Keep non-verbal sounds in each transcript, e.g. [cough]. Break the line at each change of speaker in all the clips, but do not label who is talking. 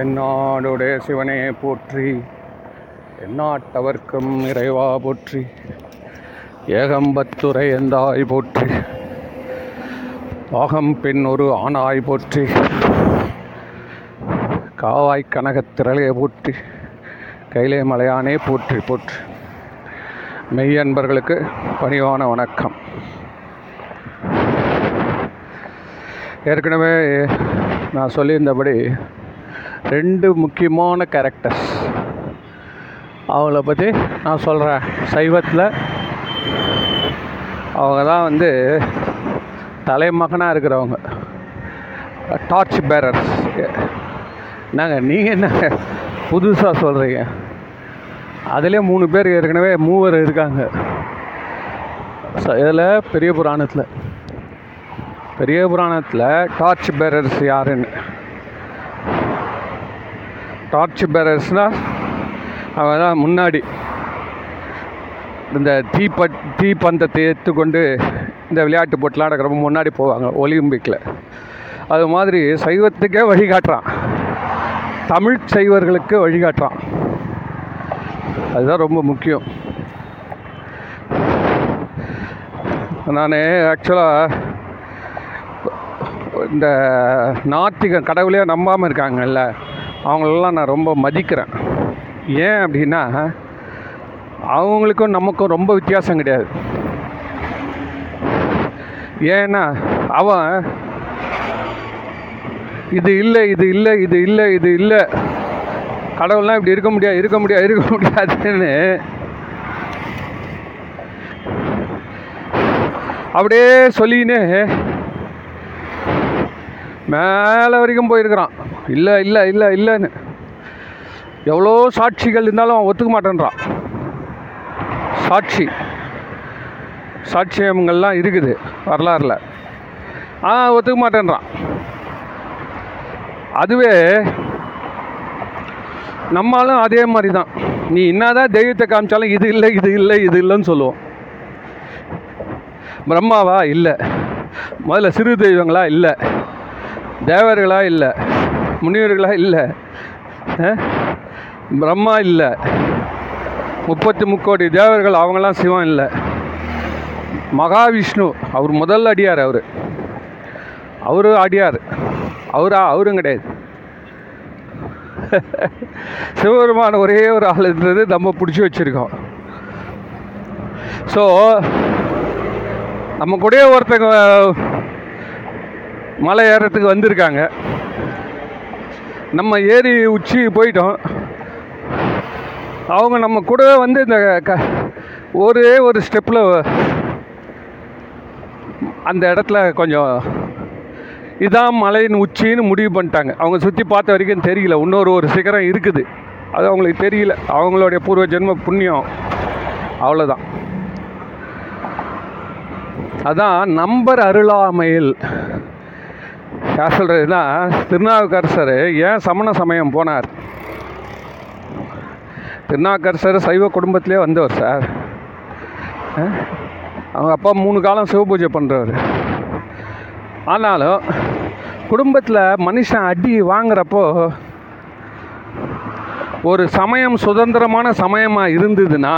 தென்னாடுடைய சிவனே போற்றி. எந்நாட்டவர்க்கும் இறைவா போற்றி. ஏகம்பத்துரை எந்தாய் போற்றி. பாகம் பெண் ஒரு ஆணாய் போற்றி. காவாய் கனகத்திரளையை போற்றி. கைலே மலையானே போற்றி போற்றி. மெய்யன்பர்களுக்கு பணிவான வணக்கம். ஏற்கனவே நான் சொல்லியிருந்தபடி ரெண்டு முக்கியமான கேரக்டர்ஸ் அவங்கள பற்றி நான் சொல்கிறேன் சைவத்தில் அவங்க தான் வந்து தலைமகனாக இருக்கிறவங்க. டார்ச் பேரர்ஸ் என்னங்க நீங்கள் என்ன புதுசாக சொல்கிறீங்க அதிலே மூணு பேர் ஏற்கனவே மூவர் இருக்காங்க. இதில் பெரிய புராணத்தில். பெரிய புராணத்தில் டார்ச் பேரர்ஸ் யாருன்னு டார்ச் பேரர்ஸ்னால் அவன் தான் முன்னாடி. இந்த தீப்ப தீப்பந்தத்தை எடுத்துக்கொண்டு இந்த விளையாட்டு போட்டிலாம் நடக்கிறப்ப முன்னாடி போவாங்க ஒலிம்பிக்கில் அது மாதிரி சைவத்துக்கே வழிகாட்டுறான் தமிழ் சைவர்களுக்கு வழிகாட்டுறான் அதுதான் ரொம்ப முக்கியம். நான் ஆக்சுவலாக இந்த நாத்திக கடவுளே நம்பாமல் இருக்காங்கல்ல அவங்களெல்லாம் நான் ரொம்ப மதிக்கிறேன். ஏன் அப்படின்னா அவங்களுக்கும் நமக்கும் ரொம்ப வித்தியாசம் கிடையாது. ஏன்னா அவன் இது இல்லை இது இல்லை இது இல்லை இது இல்லை. கடவுள்லாம் இப்படி இருக்க முடியாது இருக்க முடியாது இருக்க முடியாதுன்னு அப்படியே சொல்லின்னு மேலே வரைக்கும் போயிருக்கிறான். இல்லை இல்லை இல்லை இல்லைன்னு. எவ்வளோ சாட்சிகள் இருந்தாலும் அவன் ஒத்துக்க மாட்டேன்றான். சாட்சி. சாட்சியங்கள்லாம் இருக்குது வரலாறில். ஆ ஒத்துக்க மாட்டேன்றான். அதுவே நம்மளும் அதே மாதிரி தான் நீ என்னதான் தெய்வத்தை காமிச்சாலும் இது இல்லை இது இல்லை இது இல்லைன்னு சொல்லுவோம். பிரம்மாவா? இல்லை. முதல்ல சிறு தெய்வங்களா? இல்லை. தேவர்களாக இல்லை? முனிவர்களாக இல்லை? பிரம்மா இல்லை? முப்பத்தி முக்கோடி தேவர்கள் அவங்களாம் சிவம் இல்லை. மகாவிஷ்ணு அவர் முதல் அடியார் அவர். அவரும் அடியார். அவரா அவரும் கிடையாது. சிவபெருமான ஒரே ஒரு ஆளுன்றது நம்ம பிடிச்சி வச்சுருக்கோம். ஸோ நம்ம கூடயே ஒருத்தங்க மலை ஏறத்துக்கு வந்திருக்காங்க. நம்ம ஏறி உச்சி போயிட்டோம். அவங்க நம்ம கூடவே வந்து இந்த க ஒரே ஒரு ஸ்டெப்பில் அந்த இடத்துல கொஞ்சம் இதான் மலையின் உச்சின்னு முடிவு பண்ணிட்டாங்க. அவங்க சுற்றி பார்த்த வரைக்கும் தெரியல. இன்னொரு ஒரு சிகரம் இருக்குது. அது அவங்களுக்கு தெரியல. அவங்களுடைய பூர்வ ஜென்ம புண்ணியம். அவ்வளோதான் அதான் நம்பர் அருளாமையில் யார் சொல்கிறதுனா திருநாவுக்கரசர் ஏன் சமண சமயம் போனார்? திருநாவுக்கரசர் சைவ குடும்பத்திலே வந்தவர் சார். அவங்க அப்பா மூணு காலம் சிவ பூஜை பண்ணுறவர் ஆனாலும் குடும்பத்தில் மனுஷன் அடி வாங்குறப்போ ஒரு சமயம் சுதந்திரமான சமயமாக இருந்ததுன்னா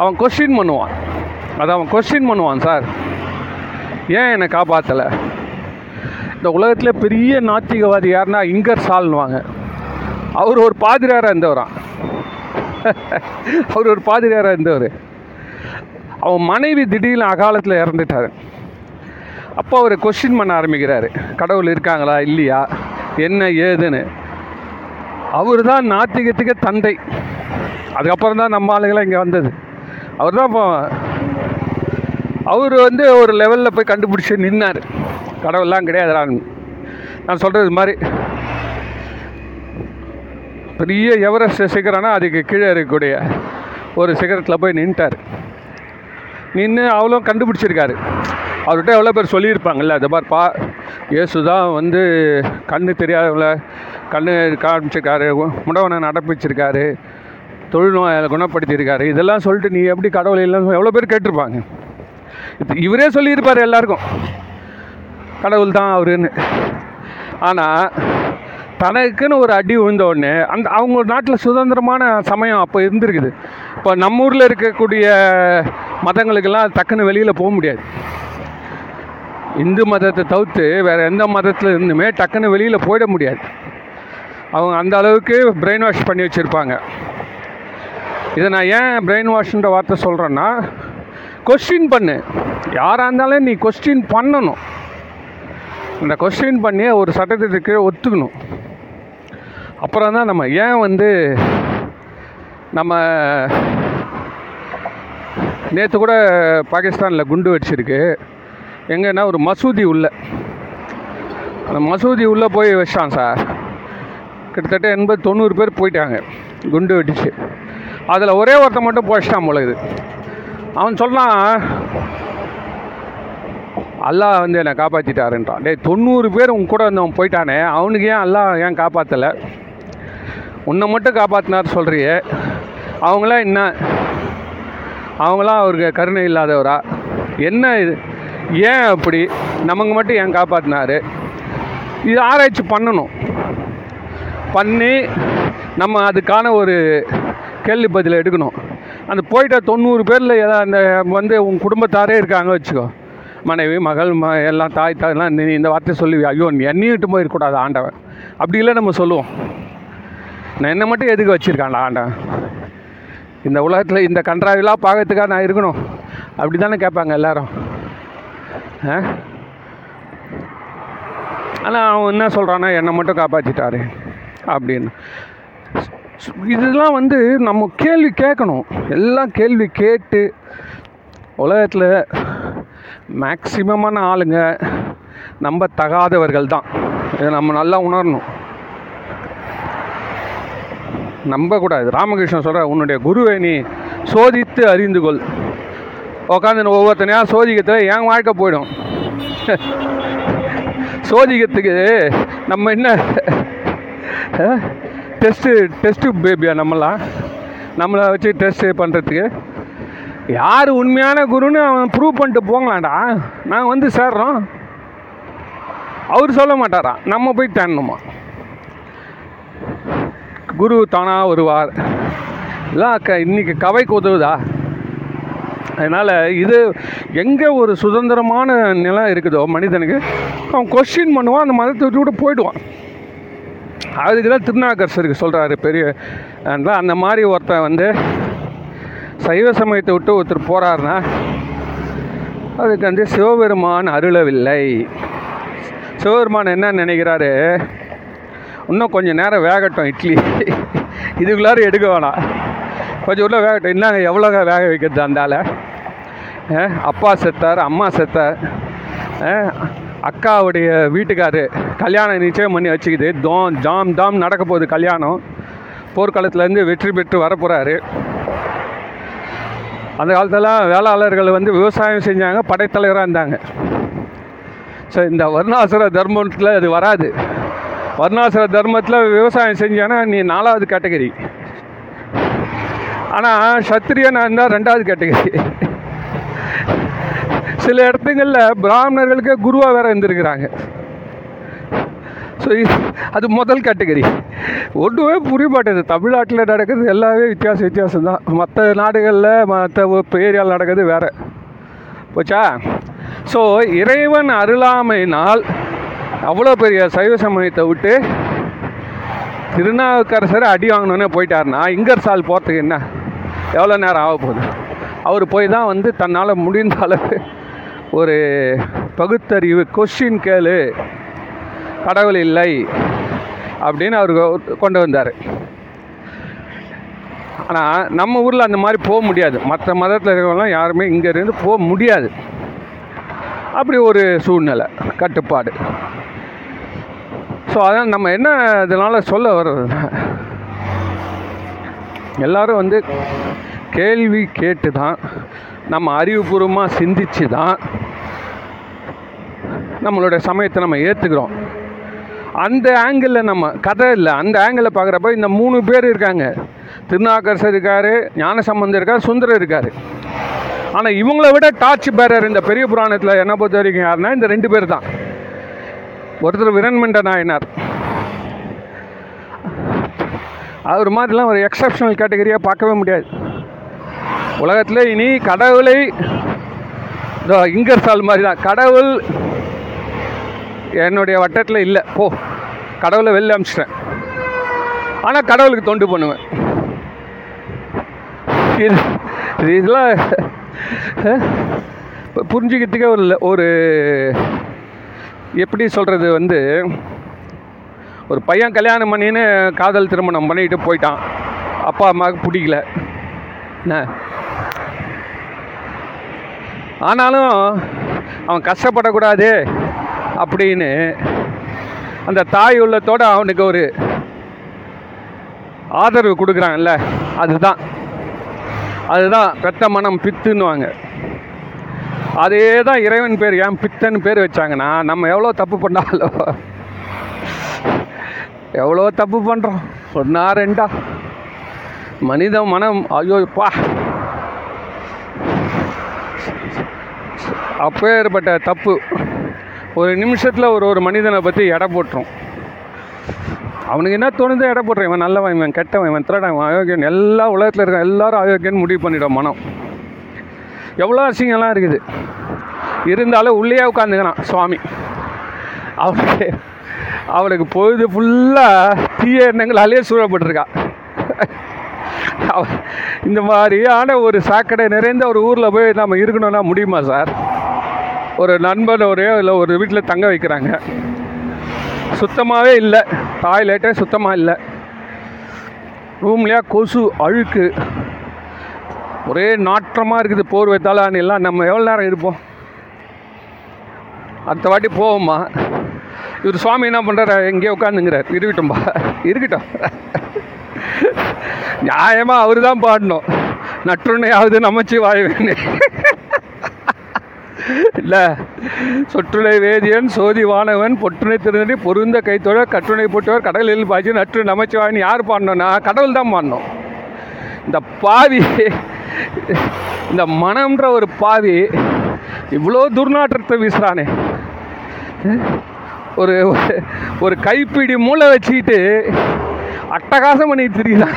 அவன் கொஸ்டின் பண்ணுவான். அதை அவன் கொஸ்டின் பண்ணுவான் சார். ஏன் என்னை காப்பாற்றலை இந்த உலகத்தில் பெரிய நாத்திகவாதி யாருன்னா இங்கர் சால்னுவாங்க. அவர் ஒரு பாதிரியாராக இருந்தவரான் அவர் ஒரு பாதிரியாராக இருந்தவர். அவன் மனைவி திடீர்னு அகாலத்தில் இறந்துட்டார். அப்போ அவர் கொஸ்டின் பண்ண ஆரம்பிக்கிறாரு. கடவுள் இருக்காங்களா? இல்லையா? என்ன ஏதுன்னு. அவர் தான் நாத்திகத்துக்கு தந்தை. அதுக்கப்புறம் தான் நம்ம ஆளுங்களாம் இங்கே வந்தது. அவர் தான் இப்போ அவர் வந்து ஒரு லெவலில் போய் கண்டுபிடிச்சி நின்னார். கடவுள்லாம் கிடையாதுடான்னு நான் சொல்கிறது மாதிரி. பெரிய எவரெஸ்ட் சிகரம்னா அதுக்கு கீழே இருக்கக்கூடிய ஒரு சிகரத்தில் போய் நின்ட்டார். நின்று அவளும் கண்டுபிடிச்சிருக்காரு. அவர்கிட்ட எவ்வளோ பேர் சொல்லியிருப்பாங்கல்ல அது மாதிரி பா இயேசு தான் வந்து கண்ணு தெரியாதவங்கள கண்ணு காமிச்சிருக்காரு முடவனை நடப்பிச்சிருக்காரு தொழில்நோயை குணப்படுத்தியிருக்காரு. இதெல்லாம் சொல்லிட்டு நீ எப்படி கடவுள் இல்லைன்னு எவ்வளோ பேர் கேட்டிருப்பாங்க. இது இவரே சொல்லியிருப்பார் எல்லாருக்கும். கடவுள் தான் அவருன்னு. ஆனால் தனக்குன்னு ஒரு அடி விழுந்த உடனே அந்த அவங்க நாட்டில் சுதந்திரமான சமயம் அப்போ இருந்திருக்குது. இப்போ நம்ம ஊரில் இருக்கக்கூடிய மதங்களுக்கெல்லாம் டக்குன்னு வெளியில் போக முடியாது. இந்து மதத்தை தவிர்த்து வேறு எந்த மதத்தில் இருந்துமே டக்குன்னு வெளியில் போயிட முடியாது. அவங்க அந்த அளவுக்கு பிரெயின் வாஷ் பண்ணி வச்சுருப்பாங்க. இதை நான் ஏன் பிரெயின் வாஷ்ன்ற வார்த்தை சொல்கிறேன்னா கொஸ்டின் பண்ணு. யாராக இருந்தாலும் நீ கொஸ்டின் பண்ணணும். இந்த கொஸ்டின் பண்ணி ஒரு சட்டத்திட்டத்துக்கு ஒத்துக்கணும். அப்புறம் தான் நம்ம ஏன் வந்து நம்ம நேற்று கூட பாகிஸ்தானில் குண்டு வெடிச்சிருக்கு. எங்கன்னா ஒரு மசூதி உள்ள. அந்த மசூதி உள்ளே போய் வச்சான் சார். கிட்டத்தட்ட எண்பது தொண்ணூறு பேர் போயிட்டாங்க. குண்டு வெடிச்சு. அதில் ஒரே ஒருத்தன் மட்டும் போச்சிட்டான் போல இது. அவன் சொன்னான் அல்லாஹ் வந்து என்னை காப்பாற்றிட்டாருன்றான் டேய் தொண்ணூறு பேர் உன் கூட வந்தவன் போயிட்டானே அவனுக்கு ஏன் அல்லாஹ் ஏன் காப்பாற்றலை உன்னை மட்டும் காப்பாற்றினார் சொல்கிறியே அவங்களாம் என்ன? அவங்களாம் அவருக்கு கருணை இல்லாதவரா? என்ன இது? ஏன் அப்படி? நமக்கு மட்டும் ஏன் காப்பாற்றினாரு இது ஆராய்ச்சி பண்ணணும். பண்ணி நம்ம அதுக்கான ஒரு கேள்வி பதில் எடுக்கணும். அந்த போயிட்ட தொண்ணூறு பேரில் ஏதாவது அந்த வந்து உன் குடும்பத்தாரே இருக்காங்க வச்சுக்கோ. மனைவி மகள் ம எல்லாம் தாய் தாய்லாம் நீ இந்த வார்த்தை சொல்லி ஐயோ நீ என்னையிட்டு போயிருக்கூடாது ஆண்டவன். அப்படி இல்லை நம்ம சொல்லுவோம். நான் என்னை மட்டும் எதுக்கு வச்சுருக்காண்டா ஆண்டவன்? இந்த உலகத்தில் இந்த கன்றாவிலாம் பார்க்கறதுக்காக நான் இருக்கணும்? அப்படி தானே கேட்பாங்க எல்லாரும். ஆ? ஆனால் அவன் என்ன சொல்கிறான்னா என்னை மட்டும் காப்பாற்றிட்டாரு அப்படின்னு. இதெல்லாம் வந்து நம்ம கேள்வி கேட்கணும். எல்லாம் கேள்வி கேட்டு உலகத்தில் மேக்சிமமான ஆளுங்க நம்ப தகாதவர்கள் தான். இதை நம்ம நல்லா உணரணும். நம்பக்கூடாது. ராமகிருஷ்ணன் சொல்கிற உன்னுடைய குருவை நீ சோதித்து அறிந்து கொள். உட்காந்து ஒவ்வொருத்தனையாக சோதிக்கத்தில் என் வாழ்க்கை போயிடும். சோதிக்கிறதுக்கு நம்ம என்ன டெஸ்ட்டு டெஸ்ட்டு பேபியா நம்மளாம் நம்மளை? வச்சு டெஸ்ட்டு பண்ணுறதுக்கு யார் உண்மையான குருன்னு அவன் ப்ரூவ் பண்ணிட்டு போங்களாண்டா? நாங்கள் வந்து சேர்றோம். அவர் சொல்ல மாட்டாரா? நம்ம போய் தேடணுமா? குரு தானா வருவார். இல்லை க இன்றைக்கி கவைக்கு உதவுதா? அதனால் இது எங்கே ஒரு சுதந்திரமான நிலம் இருக்குதோ மனிதனுக்கு அவன் கொஸ்டின் பண்ணுவான் அந்த மதத்தை விட்டு விட்டு போயிடுவான். அதுக்கு தான் திருநாக்கரசருக்கு சொல்கிறாரு பெரிய அந்த மாதிரி ஒருத்தன் வந்து சைவ சமயத்தை விட்டு ஒருத்தர் போகிறாருன்னா அதுக்கு வந்து சிவபெருமான் அருளவில்லை. சிவபெருமான் என்ன நினைக்கிறாரு? இன்னும் கொஞ்சம் நேரம் வேகட்டும் இட்லி. இதுக்குள்ளார எடுக்க வேணாம். கொஞ்சம் உள்ள வேகட்டும். என்னங்க எவ்வளோங்க வேக வைக்கிறது அந்தால அப்பா செத்தார் அம்மா செத்தார். அக்காவுடைய வீட்டுக்காரு கல்யாணம் நிச்சயம் பண்ணி வச்சுக்கிது. தோம் ஜாம் தாம் நடக்க போகுது கல்யாணம். போர்க்களத்துலேருந்து வெற்றி பெற்று வரப்போகிறாரு அந்த காலத்தில் வேளாளர்கள் வந்து விவசாயம் செஞ்சாங்க படைத்தலைவராக இருந்தாங்க. ஸோ இந்த வர்ணாசுர தர்மத்தில் அது வராது. வர்ணாசுர தர்மத்தில் விவசாயம் செஞ்சானா நீ நாலாவது கேட்டகரி ஆனால் சத்திரியனாக இருந்தால் ரெண்டாவது கேட்டகரி சில இடத்துங்களில் பிராமணர்களுக்கு குருவாக வேற இருந்திருக்கிறாங்க. ஸோ அது முதல் கேட்டகரி ஒன்றுமே புரிய மாட்டேது தமிழ்நாட்டில் நடக்கிறது எல்லாமே வித்தியாசம் வித்தியாசம் தான் மற்ற நாடுகளில் மற்ற ஏரியாவில் நடக்கிறது வேறு. போச்சா? ஸோ இறைவன் அருளாமையினால் அவ்வளோ பெரிய சைவ சமயத்தை விட்டு திருநாவுக்கரசர் அடி வாங்கினோன்னே போயிட்டாருன்னா இங்கர் சால் போகிறதுக்கு என்ன? எவ்வளோ நேரம் ஆக போகுது? அவர் போய் தான் வந்து தன்னால் முடிந்த அளவு ஒரு பகுத்தறிவு கொஷின் கேளு. கடவுள் இல்லை அப்படின்னு அவர் கொண்டு வந்தார். ஆனால் நம்ம ஊரில் அந்த மாதிரி போக முடியாது. மற்ற மதத்தில் இருக்கிறவங்களாம் யாருமே இங்கேருந்து போக முடியாது. அப்படி ஒரு சூழ்நிலை கட்டுப்பாடு. ஸோ அதான் நம்ம என்ன இதனால் சொல்ல வர்றதுன்னா எல்லோரும் வந்து கேள்வி கேட்டு தான் நம்ம அறிவுபூர்வமாக சிந்திச்சு தான் நம்மளுடைய சமயத்தை நம்ம ஏற்றுக்கிறோம் அந்த ஆங்கிளில் நம்ம கதை இல்லை அந்த ஆங்கிளில் பார்க்குறப்ப இந்த மூணு பேர் இருக்காங்க. திருநாக்கரசர் இருக்கார் ஞானசம்பந்தர் இருக்கார் சுந்தரர் இருக்கார். ஆனால் இவங்கள விட டார்ச் பேரர் இந்த பெரிய புராணத்தில் என்ன பொறுத்த வரைக்கும் யாருன்னா இந்த ரெண்டு பேர் தான். ஒருத்தர் விரண்மண்ட நாயனார். அவர் மாதிரிலாம் ஒரு எக்ஸப்ஷனல் கேட்டகரியாக பார்க்கவே முடியாது. உலகத்தில் இனி கடவுளை இதோ இங்கர்சால் மாதிரி தான் கடவுள் என்னுடைய வட்டத்தில் இல்லை. போ. கடவுளை வெளில அமிச்சிட்டேன். ஆனால் கடவுளுக்கு தொண்டு பண்ணுவேன். இது இதெல்லாம் புரிஞ்சுக்கிறதுக்கே ஒரு ஒரு எப்படி சொல்கிறது வந்து ஒரு பையன் கல்யாணம் பண்ணின்னு காதல் திருமணம் பண்ணிட்டு போயிட்டான். அப்பா அம்மாவுக்கு பிடிக்கல. என்ன? ஆனாலும் அவன் கஷ்டப்படக்கூடாது. அப்படின்னு அந்த தாய் உள்ளத்தோடு அவனுக்கு ஒரு ஆதரவு கொடுக்குறாங்கல்ல அதுதான். அதுதான் பெத்த மனம் பித்துன்னுவாங்க. அதே தான் இறைவன் பேர் ஏன் பித்தன்னு பேர் வச்சாங்கன்னா நம்ம எவ்வளோ தப்பு பண்ணாலோ எவ்வளோ தப்பு பண்ணுறோம் ஒன்றா ரெண்டா. மனித மனம் ஐயோ பா அப்பேற்பட்ட தப்பு. ஒரு நிமிஷத்தில் ஒரு ஒரு மனிதனை பற்றி எடை போட்டுரும். அவனுக்கு என்ன தோணுதோ எடை போட்டுரும். இவன் நல்லவன் இவன் கெட்டவன் இவன் திருடன் இவன் அயோக்கியன் எல்லா உலகத்தில் இருக்க எல்லாரும் அயோக்கியன் முடிவு பண்ணிடும் மனம். எவ்வளோ அசிங்கம்லாம் இருக்குது. இருந்தாலும் உள்ளேயே உட்காந்துக்கிறான் சுவாமி. அவனுக்கு அவளுக்கு பொழுது ஃபுல்லாக தீய எண்ணங்களாலே சூழப்பட்டிருக்கா. அவ இந்த மாதிரியான ஒரு சாக்கடை நிறைந்த ஒரு ஊரில் போய் நம்ம இருக்கணும்னா முடியுமா சார்? ஒரு நண்பனோடையோ இல்லை ஒரு வீட்டில் தங்க வைக்கிறாங்க. சுத்தமாகவே இல்லை. டாய்லெட்டே சுத்தமாக இல்லை. ரூம்லையா கொசு அழுக்கு. ஒரே நாற்றமாக இருக்குது போர்வை தலான்னு எல்லாம் நம்ம எவ்வளோ நேரம் இருப்போம்? அடுத்த வாட்டி போவோம்மா. இவர் சுவாமி என்ன பண்ணுறாரு எங்கேயோ உட்காந்துங்கிறார் இருக்கட்டும்பா. இருக்கட்டும். நியாயமாக அவர் தான் பாடணும். நற்றுணையாவது நமச்சி வாய்வேன்னு இல்லை. சொற்றுலை வேதியன் சோதி வானவன் பொற்றுனை திருநடி பொருந்த கைத்தொழ கற்றுனை போட்டவர் கடலில் பாய்ச்சி நற்று நமச்சிவாயின் யார் பாடணும்னா கடவுள் தான் பாடணும் இந்த பாவி இந்த மனம்ன்ற ஒரு பாவி இவ்வளோ துர்நாற்றத்தை வீசுறானே. ஒரு ஒரு- ஒரு கைப்பிடி மூளை வச்சுக்கிட்டு அட்டகாசம் பண்ணி தெரியுதா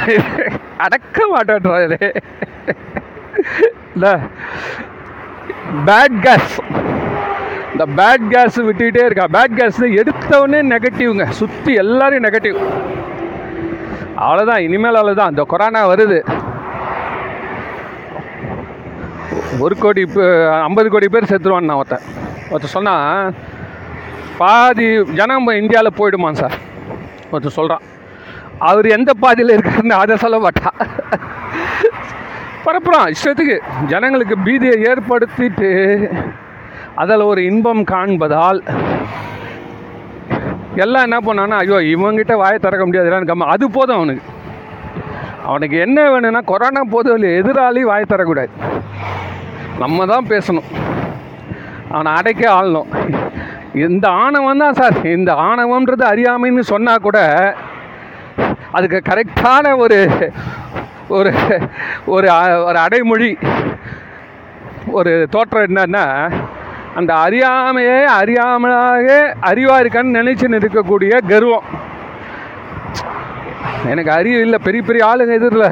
அடக்க மாட்டேன்றாரு இல்லை. பேட் கேஸ் இந்த பேட் கேஸ் விட்டுக்கிட்டே இருக்கா. பேட் கேஸ் எடுத்தவொடனே நெகட்டிவ்ங்க சுற்றி எல்லாரும் நெகட்டிவ் அவ்வளோதான் இனிமேல் அவ்வளோதான் இந்த கொரோனா வருது. ஒரு கோடி பே- ஐம்பது கோடி பேர் செத்துருவான் நான் ஒருத்தன். ஒருத்தர் சொன்னால் பாதி ஜனம் இந்தியாவில் போயிடுமான் சார். ஒருத்தர் சொல்கிறான் அவர் எந்த பாதியில் இருக்காருன்னு அதை சொல்ல மாட்டா பரப்புகிறான் இஷ்டத்துக்கு ஜனங்களுக்கு பீதியை ஏற்படுத்திட்டு அதில் ஒரு இன்பம் காண்பதால் எல்லாம் என்ன பண்ணான்னா ஐயோ இவங்கிட்ட வாயை திறக்க முடியாதுடான்னு கம்ம அது போதும் அவனுக்கு. அவனுக்கு என்ன வேணும்னா கொரோனா போதும் எதிராளி வாயை தரக்கூடாது நம்ம தான் பேசணும். அவனை அடைக்க ஆளணும். இந்த ஆணவம் தான் சார். இந்த ஆணவம்ன்றது அறியாமைன்னு சொன்னால் கூட அதுக்கு கரெக்டான ஒரு ஒரு ஒரு ஒரு அடைமொழி ஒரு தோற்றம் என்னன்னா அந்த அறியாமையே அறியாமலாக அறிவாக இருக்கான்னு நினைச்சுன்னு இருக்கக்கூடிய கர்வம். எனக்கு அறிவு இல்லை பெரிய பெரிய ஆளுங்க எதிரில்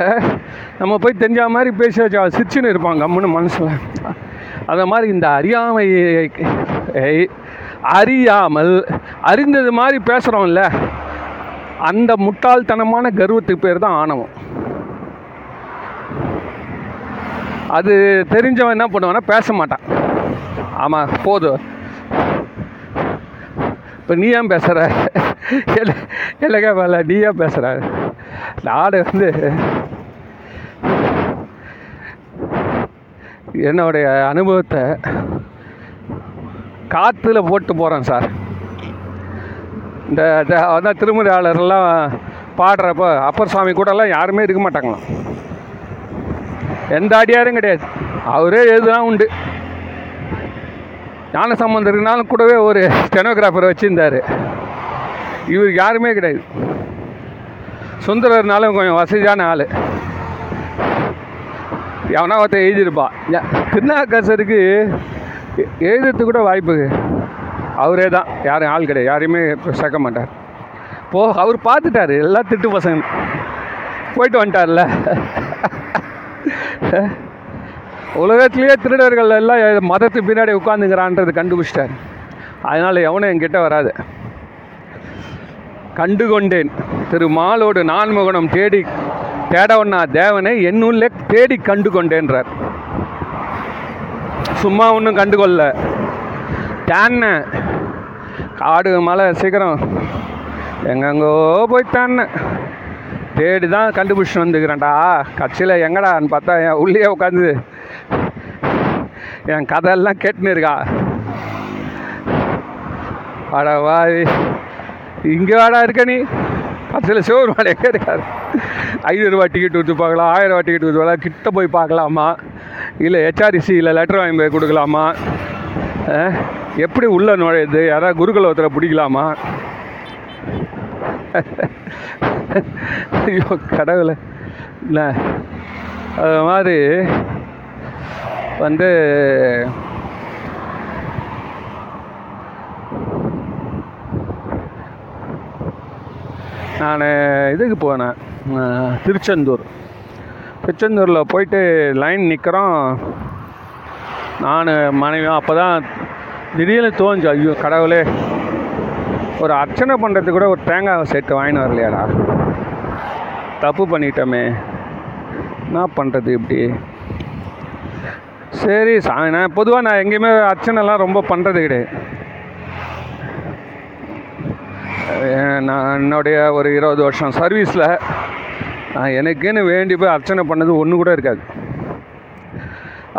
நம்ம போய் தெரிஞ்ச மாதிரி பேசி வச்சா சிரிச்சுன்னு இருப்பாங்க கம்முன்னு மனசில். அந்த மாதிரி இந்த அறியாமையை அறியாமல் அறிந்தது மாதிரி பேசுகிறோம்ல அந்த முட்டாள்தனமான கர்வத்துக்கு பேர் தான் ஆணவம். அது தெரிஞ்சவன் என்ன பண்ணுவான்னா பேச மாட்டான். ஆமாம் போதும் இப்போ நீ ஏன் பேசுகிற இல்லைக்கா வேலை நீ ஏன் பேசுகிற நாடு வந்து என்னுடைய அனுபவத்தை காற்றுல போட்டு போகிறேன் சார். இந்த அதான் திருமுறையாளர்லாம் பாடுறப்போ அப்பர் சுவாமி கூடலாம் யாருமே இருக்க மாட்டாங்களாம். எந்த அடியாரும் கிடையாது. அவரே எழுதுனா உண்டு. ஞான சம்பந்தருக்குனாலும் கூடவே ஒரு ஸ்டெனோகிராஃபர் வச்சுருந்தார். இவருக்கு யாருமே கிடையாது. சுந்தரர்னாலும் கொஞ்சம் வசதியான ஆள். எவனா ஒருத்தன் எழுதியிருப்பா திருநாக்கரசருக்கு எழுதுறது எழுதுறதுக்கு கூட வாய்ப்பு அவரே தான். யாரும் ஆள் கிடையாது. யாரையுமே சேர்க்க மாட்டார். போ அவர் பார்த்துட்டார். எல்லா திட்டு பசங்க. போயிட்டு வந்துட்டார்ல. [laughs] உலகத்திலேயே திருடர்கள் எல்லாம் மதத்து பின்னாடி உட்காந்துங்கிறான்றது கண்டுபிடிச்சிட்டார். அதனால் எவனும் என்கிட்ட வராது. கண்டு கொண்டேன் திரு மாலோடு நான்முகனம் தேடி தேடவண்ணா தேவனை என்னுள்ளே தேடி கண்டு கொண்டேன்றார் சும்மா ஒன்றும் கண்டுகொள்ள. தேன்ன. காடு மலை சீக்கிரம் எங்கெங்கோ போய் தேன்ன. தேடி தான் கண்டுபிடிச்சு வந்துக்கிறேன்டா கட்சியில் எங்கடான்னு பார்த்தா என் உள்ளே உட்காந்து என் கதையெல்லாம் கேட்டுன்னு இருக்கா. அட வா இங்கே வாடா இருக்க நீ. கட்சியில் சிவர் வாடகை எங்கே இருக்காரு ஐநூறுரூவா டிக்கெட் கொடுத்து பார்க்கலாம் ஆயிரம் ரூபா டிக்கெட் கொடுத்து பார்க்கலாம் கிட்ட போய் பார்க்கலாமா? இல்லை ஹெச்ஆர்சியில் லெட்டர் வாங்கி போய் கொடுக்கலாமா? எப்படி உள்ள நுழையுது? யாராவது குருகுலத்தில் பிடிக்கலாமா? ஐயோ கடவுளை. இல்லை. அது மாதிரி வந்து நான் இதுக்கு போனேன். திருச்செந்தூர். திருச்செந்தூரில் போயிட்டு லைன் நிற்கிறோம் நான் மனைவியும் அப்போ தான் திடீர்னு தோஞ்சு ஐயோ கடவுளே. ஒரு அர்ச்சனை பண்ணுறதுக்கு கூட ஒரு தேங்காய் செட்டு வாங்கின்னு வரலையாடா. தப்பு பண்ணிட்டோமே. என்ன பண்ணுறது இப்படி? சரி சா நான் பொதுவாக நான் எங்கேயுமே அர்ச்சனைலாம் ரொம்ப பண்ணுறது கிடையாது. நான் என்னுடைய ஒரு இருபது வருஷம் சர்வீஸில் நான் எனக்குன்னு வேண்டி போய் அர்ச்சனை பண்ணது ஒன்று கூட இருக்காது.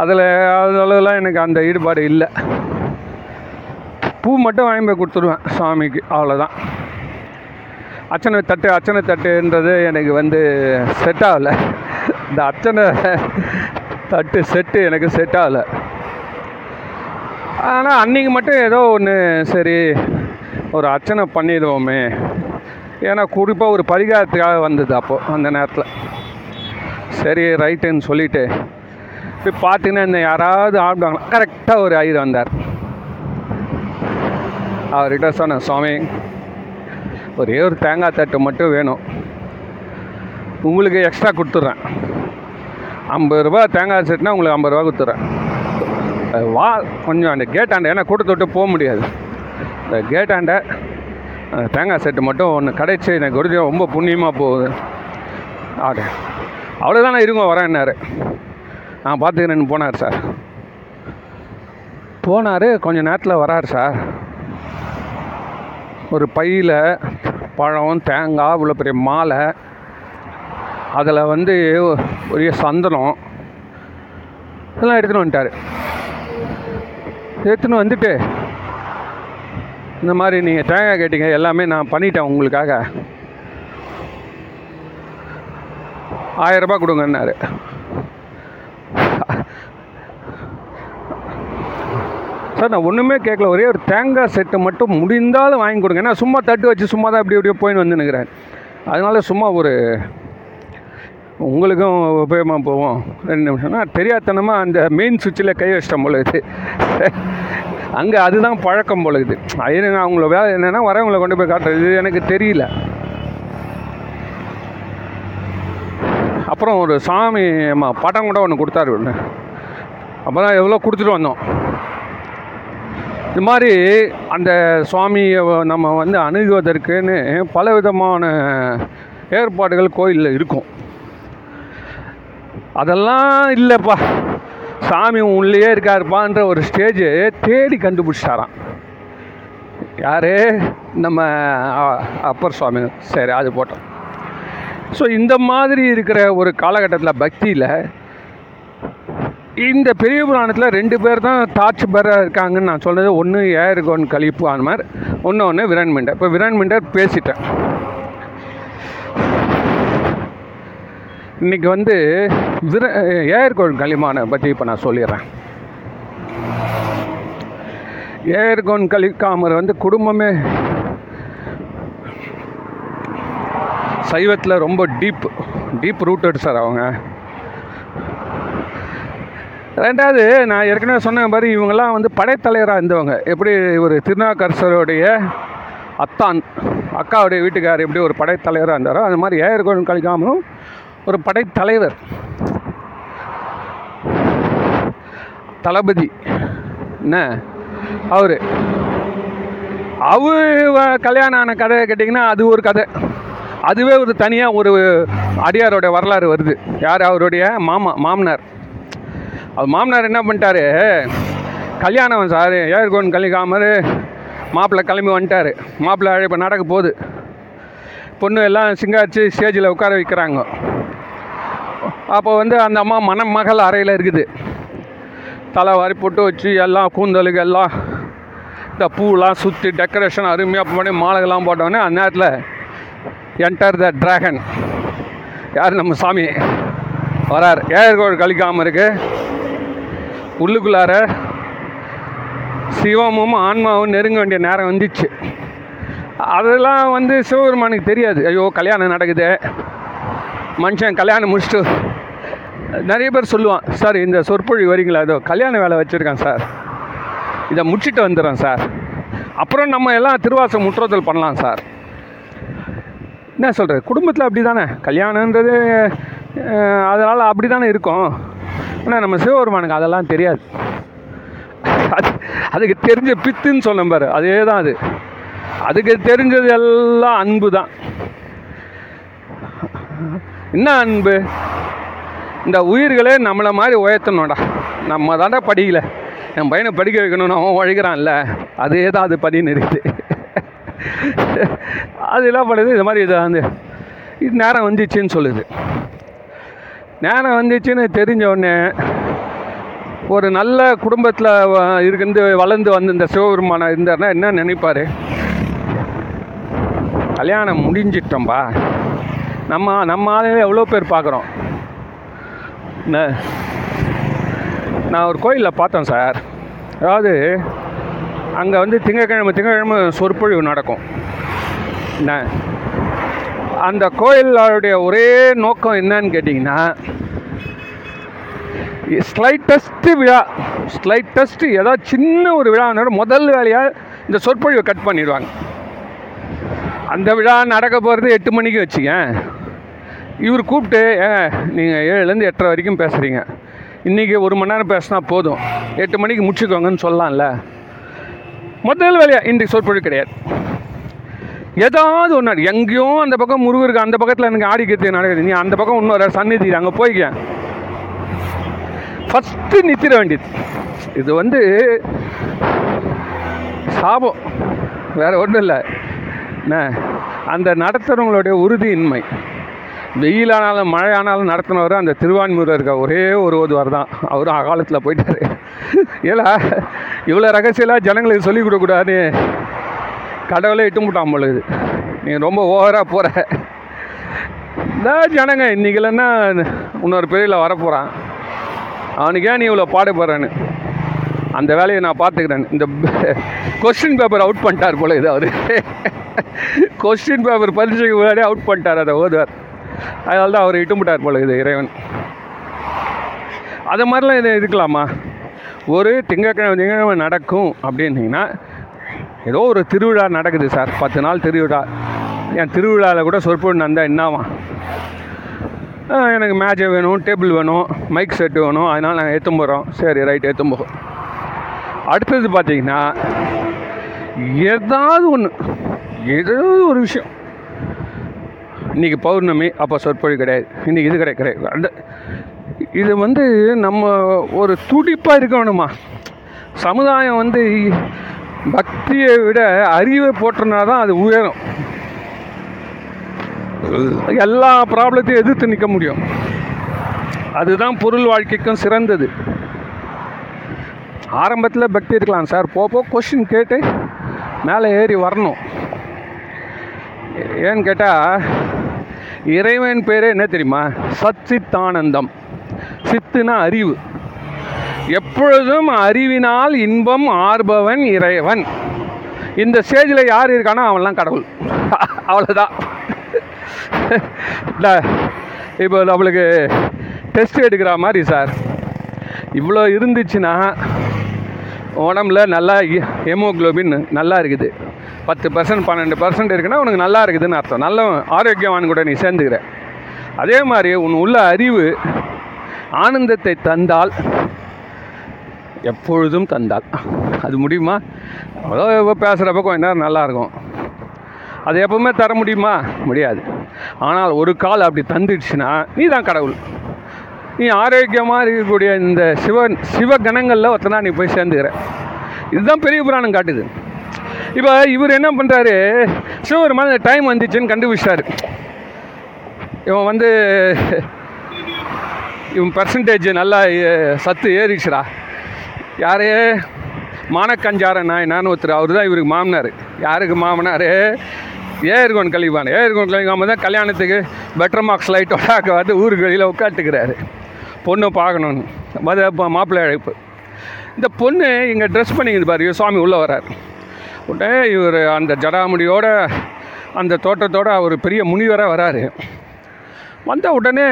அதில் அதெல்லாம் எனக்கு அந்த ஈடுபாடு இல்லை. பூ மட்டும் வாங்கி போய் கொடுத்துருவேன் சாமிக்கு அவ்வளோதான் அர்ச்சனை தட்டு அர்ச்சனை தட்டுன்றது எனக்கு வந்து செட் ஆகலை. இந்த அர்ச்சனை தட்டு செட்டு எனக்கு செட் ஆகலை. ஆனால் அன்றைக்கி மட்டும் ஏதோ ஒன்று சரி ஒரு அர்ச்சனை பண்ணிடுவோமே. ஏன்னா குறிப்பாக ஒரு பரிகாரத்துக்காக வந்தது அப்போது அந்த நேரத்தில். சரி ரைட்டுன்னு சொல்லிவிட்டு போய் பார்த்தீங்கன்னா இந்த யாராவது ஆடுவாங்க கரெக்டாக ஒரு ஐயர் வந்தார். அவர்கிட்ட சொன்னேன் சுவாமி ஒரே ஒரு தேங்காய் தட்டு மட்டும் வேணும். உங்களுக்கு எக்ஸ்ட்ரா கொடுத்துட்றேன் ஐம்பது ரூபா தேங்காய் செட்டுனா உங்களுக்கு ஐம்பது ரூபா கொடுத்துட்றேன் வா கொஞ்சம் அந்த கேட்டாண்ட ஏன்னா கொடுத்து விட்டு போக முடியாது. இந்த கேட்டாண்ட அந்த தேங்காய் செட்டு மட்டும் ஒன்று கிடைச்சி எனக்கு கொடுத்து ரொம்ப புண்ணியமாக போகுது. ஆடு. அவ்வளோதானே இருங்க வரேன்னாரு நான் பார்த்துக்கிறேன்னு போனார் சார். போனார் கொஞ்சம் நேரத்தில் வரார் சார். ஒரு பையில் பழம் தேங்காய் இவ்வளோ பெரிய மாலை. அதில் வந்து பெரிய சந்தனம். இதெல்லாம் எடுத்துகிட்டு வந்துட்டார். எடுத்துன்னு வந்துட்டு இந்த மாதிரி நீங்கள் தேங்காய் கேட்டீங்க எல்லாமே நான் பண்ணிட்டேன் உங்களுக்காக. ஆயிரம் கொடுங்கன்னாரு. சார் நான் ஒன்றுமே கேட்கல ஒரே ஒரு தேங்காய் செட்டு மட்டும் முடிந்தாலும் வாங்கி கொடுங்க. ஏன்னா சும்மா தட்டு வச்சு சும்மா தான் இப்படி இப்படியே போயின்னு வந்து அதனால் அதனால சும்மா ஒரு உங்களுக்கும் உபயோகமாக போவோம் ரெண்டு நிமிஷம்னா தெரியாதனமாக அந்த மெயின் சுவிட்சில் கை வச்சிட்டோம் பொழுது அங்கே அதுதான் பழக்கம் பொழுது அது அவங்கள வேலை என்னென்னா வரவங்களை கொண்டு போய் காட்டுறது. எனக்கு தெரியல. அப்புறம் ஒரு சாமி படம் கூட ஒன்று கொடுத்தாரு ஒன்று அப்போ தான் எவ்வளோ கொடுத்துட்டு வந்தோம். இது மாதிரி அந்த சுவாமியை நம்ம வந்து அணுகுவதற்குன்னு பல விதமான ஏற்பாடுகள் கோயிலில் இருக்கும். அதெல்லாம் இல்லைப்பா. சாமி உள்ளே இருக்காருப்பான்ற ஒரு ஸ்டேஜை தேடி கண்டுபிடிச்சிட்டாராம். யாரு? நம்ம அப்பர் சுவாமி. சரி அது போட்டோம். ஸோ இந்த மாதிரி இருக்கிற ஒரு காலகட்டத்தில் பக்தியில் இந்த பெரிய புராணத்தில் ரெண்டு பேர் தான் டார்ச் பேராக இருக்காங்கன்னு நான் சொல்கிறது ஒன்று ஏர்கோன் கலிப்பு மாதிரி ஒன்று ஒன்று விரண்மிண்டர் இப்போ விரண்மிண்டர் பேசிட்டேன். இன்றைக்கி வந்து விர ஏர்கோன் களிமானை பற்றி இப்போ நான் சொல்லிடுறேன். ஏர்கோன் கலிக்காமர் வந்து குடும்பமே சைவத்தில் ரொம்ப டீப் டீப் ரூட்டட் சார் அவங்க. ரெண்டாவது நான் ஏற்கனவே சொன்ன மாதிரி இவங்கெல்லாம் வந்து படைத்தலைவராக இருந்தவங்க. எப்படி ஒரு திருநாக்கரசருடைய அத்தான் அக்காவுடைய வீட்டுக்கார் எப்படி ஒரு படைத்தலைவராக இருந்தாரோ அது மாதிரி ஏர்கோன் கலிக்காமலும் ஒரு படைத்தலைவர். தளபதி. என்ன? அவர். அவர் கல்யாணம் ஆன கதை கேட்டிங்கன்னா அது ஒரு கதை. அதுவே ஒரு தனியாக ஒரு அடியாரோட வரலாறு வருது. யார்? அவருடைய மாமா மாமனார். அவர் மாமனார் என்ன பண்ணிட்டாரு? கல்யாணம் சார் ஏர்கோன் கலிகாமர் மாப்பிள்ளை கிளம்பி வந்துட்டார். மாப்பிள்ளை இப்போ நடக்க போகுது. பொண்ணு எல்லாம் சிங்காரிச்சு ஸ்டேஜில் உட்கார வைக்கிறாங்க. அப்போ வந்து அந்த அம்மா மணமகள் அறையில் இருக்குது. தலை வாரி போட்டு வச்சு எல்லாம் கூந்தலுக்கு எல்லாம் இந்த பூலாம் சுற்றி டெக்கரேஷன் அருமையாக பண்ணி மாலைகள்லாம் போட்டோன்னே அந்த நேரத்தில் என்டர் த டிராகன் யார் நம்ம சாமி? வரார். ஏர்கோள் கழிக்காமல் இருக்கு. உள்ளுக்குள்ளார சிவமும் ஆன்மாவும் நெருங்க வேண்டிய நேரம் வந்துச்சு. அதெல்லாம் வந்து சிவபெருமானுக்கு தெரியாது. ஐயோ கல்யாணம் நடக்குது. மனுஷன் கல்யாணம் முடிச்சுட்டு நிறைய பேர் சொல்லுவான் சார் இந்த சொற்பொழி வரீங்களா? ஏதோ கல்யாண வேலை வச்சுருக்கேன் சார். இதை முடிச்சுட்டு வந்துடுறேன் சார். அப்புறம் நம்ம எல்லாம் திருவாசம் முற்றோதல் பண்ணலாம் சார். என்ன சொல்கிறது குடும்பத்தில் அப்படி தானே கல்யாணன்றது அதனால் அப்படி தானே இருக்கும். ஆனால் நம்ம சிவபெருமானுக்கு அதெல்லாம் தெரியாது. அது அதுக்கு தெரிஞ்ச பித்துன்னு சொன்னேன் பாரு அதே தான் அது. அதுக்கு தெரிஞ்சது எல்லாம் அன்பு தான். என்ன அன்பு? இந்த உயிர்களே நம்மளை மாதிரி உயர்த்தணும்டா. நம்ம தாண்டா படிக்கல. என் பையனை படிக்க வைக்கணும்னு அவன் உழைக்கிறான்ல. அதே தான் அது படின்னு இருக்குது. அது என்ன பண்ணுது இது மாதிரி இதை வந்து இது நேரம் வந்துச்சுன்னு சொல்லுது. நேரம் வந்துச்சுன்னு தெரிஞ்ச உடனே ஒரு நல்ல குடும்பத்தில் இருந்து வளர்ந்து வந்து இந்த சிவபெருமானம் இருந்தார்னா என்ன நினைப்பார்? கல்யாணம் முடிஞ்சிட்டோம்பா. நம்ம நம்ம ஆளுங்க எவ்வளோ பேர் பார்க்குறோம்? என்ன நான் ஒரு கோயிலில் பார்த்தேன் சார். அதாவது அங்கே வந்து திங்கக்கிழமை திங்கக்கிழமை சொற்பொழிவு நடக்கும். என்ன அந்த கோயிலுடைய ஒரே நோக்கம் என்னன்னு கேட்டிங்கன்னா ஸ்லைட்டஸ்ட்டு விழா ஸ்லைட்டஸ்ட்டு ஏதாவது சின்ன ஒரு விழா முதல் வேலையாக இந்த சொற்பொழிவை கட் பண்ணிடுவாங்க. அந்த விழா நடக்க போகிறது எட்டு மணிக்கு வச்சுங்க இவர் கூப்பிட்டு ஏங்க நீங்கள் ஏழுலேருந்து எட்டரை வரைக்கும் பேசுகிறீங்க இன்றைக்கி ஒரு மணி நேரம் பேசினா போதும். எட்டு மணிக்கு முடிச்சுக்கோங்கன்னு சொல்லலாம்ல முதல் வேலையாக இன்றைக்கு சொற்பொழிவு கிடையாது. ஏதாவது ஒன்று எங்கேயோ அந்த பக்கம் முருகருக்கு அந்த பக்கத்தில் எனக்கு ஆடிக்கிறது நடக்குது. நீ அந்த பக்கம் இன்னொரு சந்நிதி அங்கே போய்க்க. ஃபஸ்ட்டு நித்திர வேண்டியது. இது வந்து சாபம். வேறு ஒன்றும் இல்லை. என்ன? அந்த நடத்துகிறவங்களுடைய உறுதியின்மை. வெயிலானாலும் மழை ஆனாலும் நடத்தினவர் அந்த திருவான்மூரில் இருக்க ஒரே ஒரு ஓதுவார் தான். அவரும் அகாலத்தில் போயிட்டார். ஏலா இவ்வளோ ரகசியலாக ஜனங்களுக்கு சொல்லிக் கொடுக்கக்கூடாது. கடவுளே இட்டு பொழுது நீ ரொம்ப ஓவராக போகிற இந்த ஜனங்க இன்றைக்கி இல்லைன்னா இன்னொரு பெரியல வரப்போகிறான் அவனுக்கு ஏன் நீ இவ்வளோ பாடுபடுறேன்னு. அந்த வேலையை நான் பார்த்துக்கிறேன். இந்த கொஸ்டின் பேப்பர் அவுட் பண்ணிட்டார் போல இது அவர். கொஸ்டின் பேப்பர் பரீட்சைக்கு முன்னாடியே அவுட் பண்ணிட்டார் அதை ஓதுவார். அதனால தான் அவர் இட்டும்பிட்டார் போல இது இறைவன். அது மாதிரிலாம் இது இருக்கலாமா? ஒரு திங்கக்கிழமை திங்கக்கிழமை நடக்கும் அப்படின்னீங்கன்னா ஏதோ ஒரு திருவிழா நடக்குது சார். பத்து நாள் திருவிழா. என் திருவிழாவில் கூட சொற்பொழி நடந்தால் என்னவா? எனக்கு மேஜை வேணும் டேபிள் வேணும் மைக் செட்டு வேணும் அதனால் நாங்கள் ஏற்றும் போகிறோம் சரி ரைட் ஏற்றும் போகிறோம் அடுத்தது பார்த்தீங்கன்னா ஏதாவது ஒன்று ஏதாவது ஒரு விஷயம். இன்றைக்கி பௌர்ணமி அப்போ சொற்பொழி கிடையாது. இன்றைக்கி இது கிடையாது கிடையாது அந்த இது வந்து நம்ம ஒரு துடிப்பாக இருக்கணுமா? சமுதாயம் வந்து பக்தியை விட அறிவை போட்டனா தான் அது உயரும். எல்லா ப்ராப்ளத்தையும் எதிர்த்து நிற்க முடியும். அதுதான் பொருள் வாழ்க்கைக்கும் சிறந்தது. ஆரம்பத்தில் பக்தி இருக்கலாம் சார். போப்போ கொஷின் கேட்டு மேலே ஏறி வரணும். ஏன்னு கேட்டால் இறைவன் பேரே என்ன தெரியுமா? சச்சித்தானந்தம் சித்துனா அறிவு. எப்பொழுதும் அறிவினால் இன்பம் ஆர்பவன் இறைவன். இந்த ஸ்டேஜில் யார் இருக்கானோ அவன்லாம் கடவுள். [laughs] அவ்வளோதான் [laughs] இப்போ நம்மளுக்கு டெஸ்ட் எடுக்கிற மாதிரி சார். இவ்வளோ இருந்துச்சுன்னா உடம்புல நல்லா ஹெமோக்ளோபின் நல்லா இருக்குது. பத்து பர்சன்ட் பன்னெண்டு பர்சன்ட் இருக்குன்னா உனக்கு நல்லா இருக்குதுன்னு அர்த்தம். நல்ல ஆரோக்கியவான் கூட நீ சேர்ந்துக்கிற. அதே மாதிரி உன் உள்ள அறிவு ஆனந்தத்தை தந்தால் எப்பொழுதும் தந்தால் அது முடியுமா? அவ்வளோ பேசுகிறப்ப கொஞ்ச நேரம் நல்லாயிருக்கும் அது எப்பவுமே தர முடியுமா? முடியாது. ஆனால் ஒரு கால் அப்படி தந்துடுச்சுன்னா நீ தான் கடவுள். நீ ஆரோக்கியமாக இருக்கக்கூடிய இந்த சிவன் சிவகணங்களில் ஒருத்தனா நீ போய் சேர்ந்துக்கிற. இதுதான் பெரிய புராணம் காட்டுது. இப்போ இவர் என்ன பண்ணுறாரு சிவபெருமான் டைம் வந்துச்சுன்னு கண்டுபிடிச்சாரு இவன் வந்து இவன் பர்சன்டேஜ் நல்லா ஏ- சத்து ஏறிச்சுடா யாரு? மானக்கஞ்சார நாயனான்னு ஒருத்தர் அவர் தான் இவருக்கு மாமனார். யாருக்கு மாமனார்? ஏர்கோன் கழிவான். ஏர்கோன் கழிவாம தான் கல்யாணத்துக்கு பெட்டர் மார்க்ஸ் லைட்டோட வந்து ஊருக்கு வெளியில் உட்காந்துக்கிறாரு பொண்ணு பார்க்கணுன்னு மத மாப்பிள்ளை அழைப்பு. இந்த பொண்ணு இங்கே ட்ரெஸ் பண்ணிக்கிது பாரு. சுவாமி உள்ளே வரார் உடனே இவர் அந்த ஜடாமுடியோட அந்த தோட்டத்தோட அவர் பெரிய முனிவராக வராரு வந்த உடனே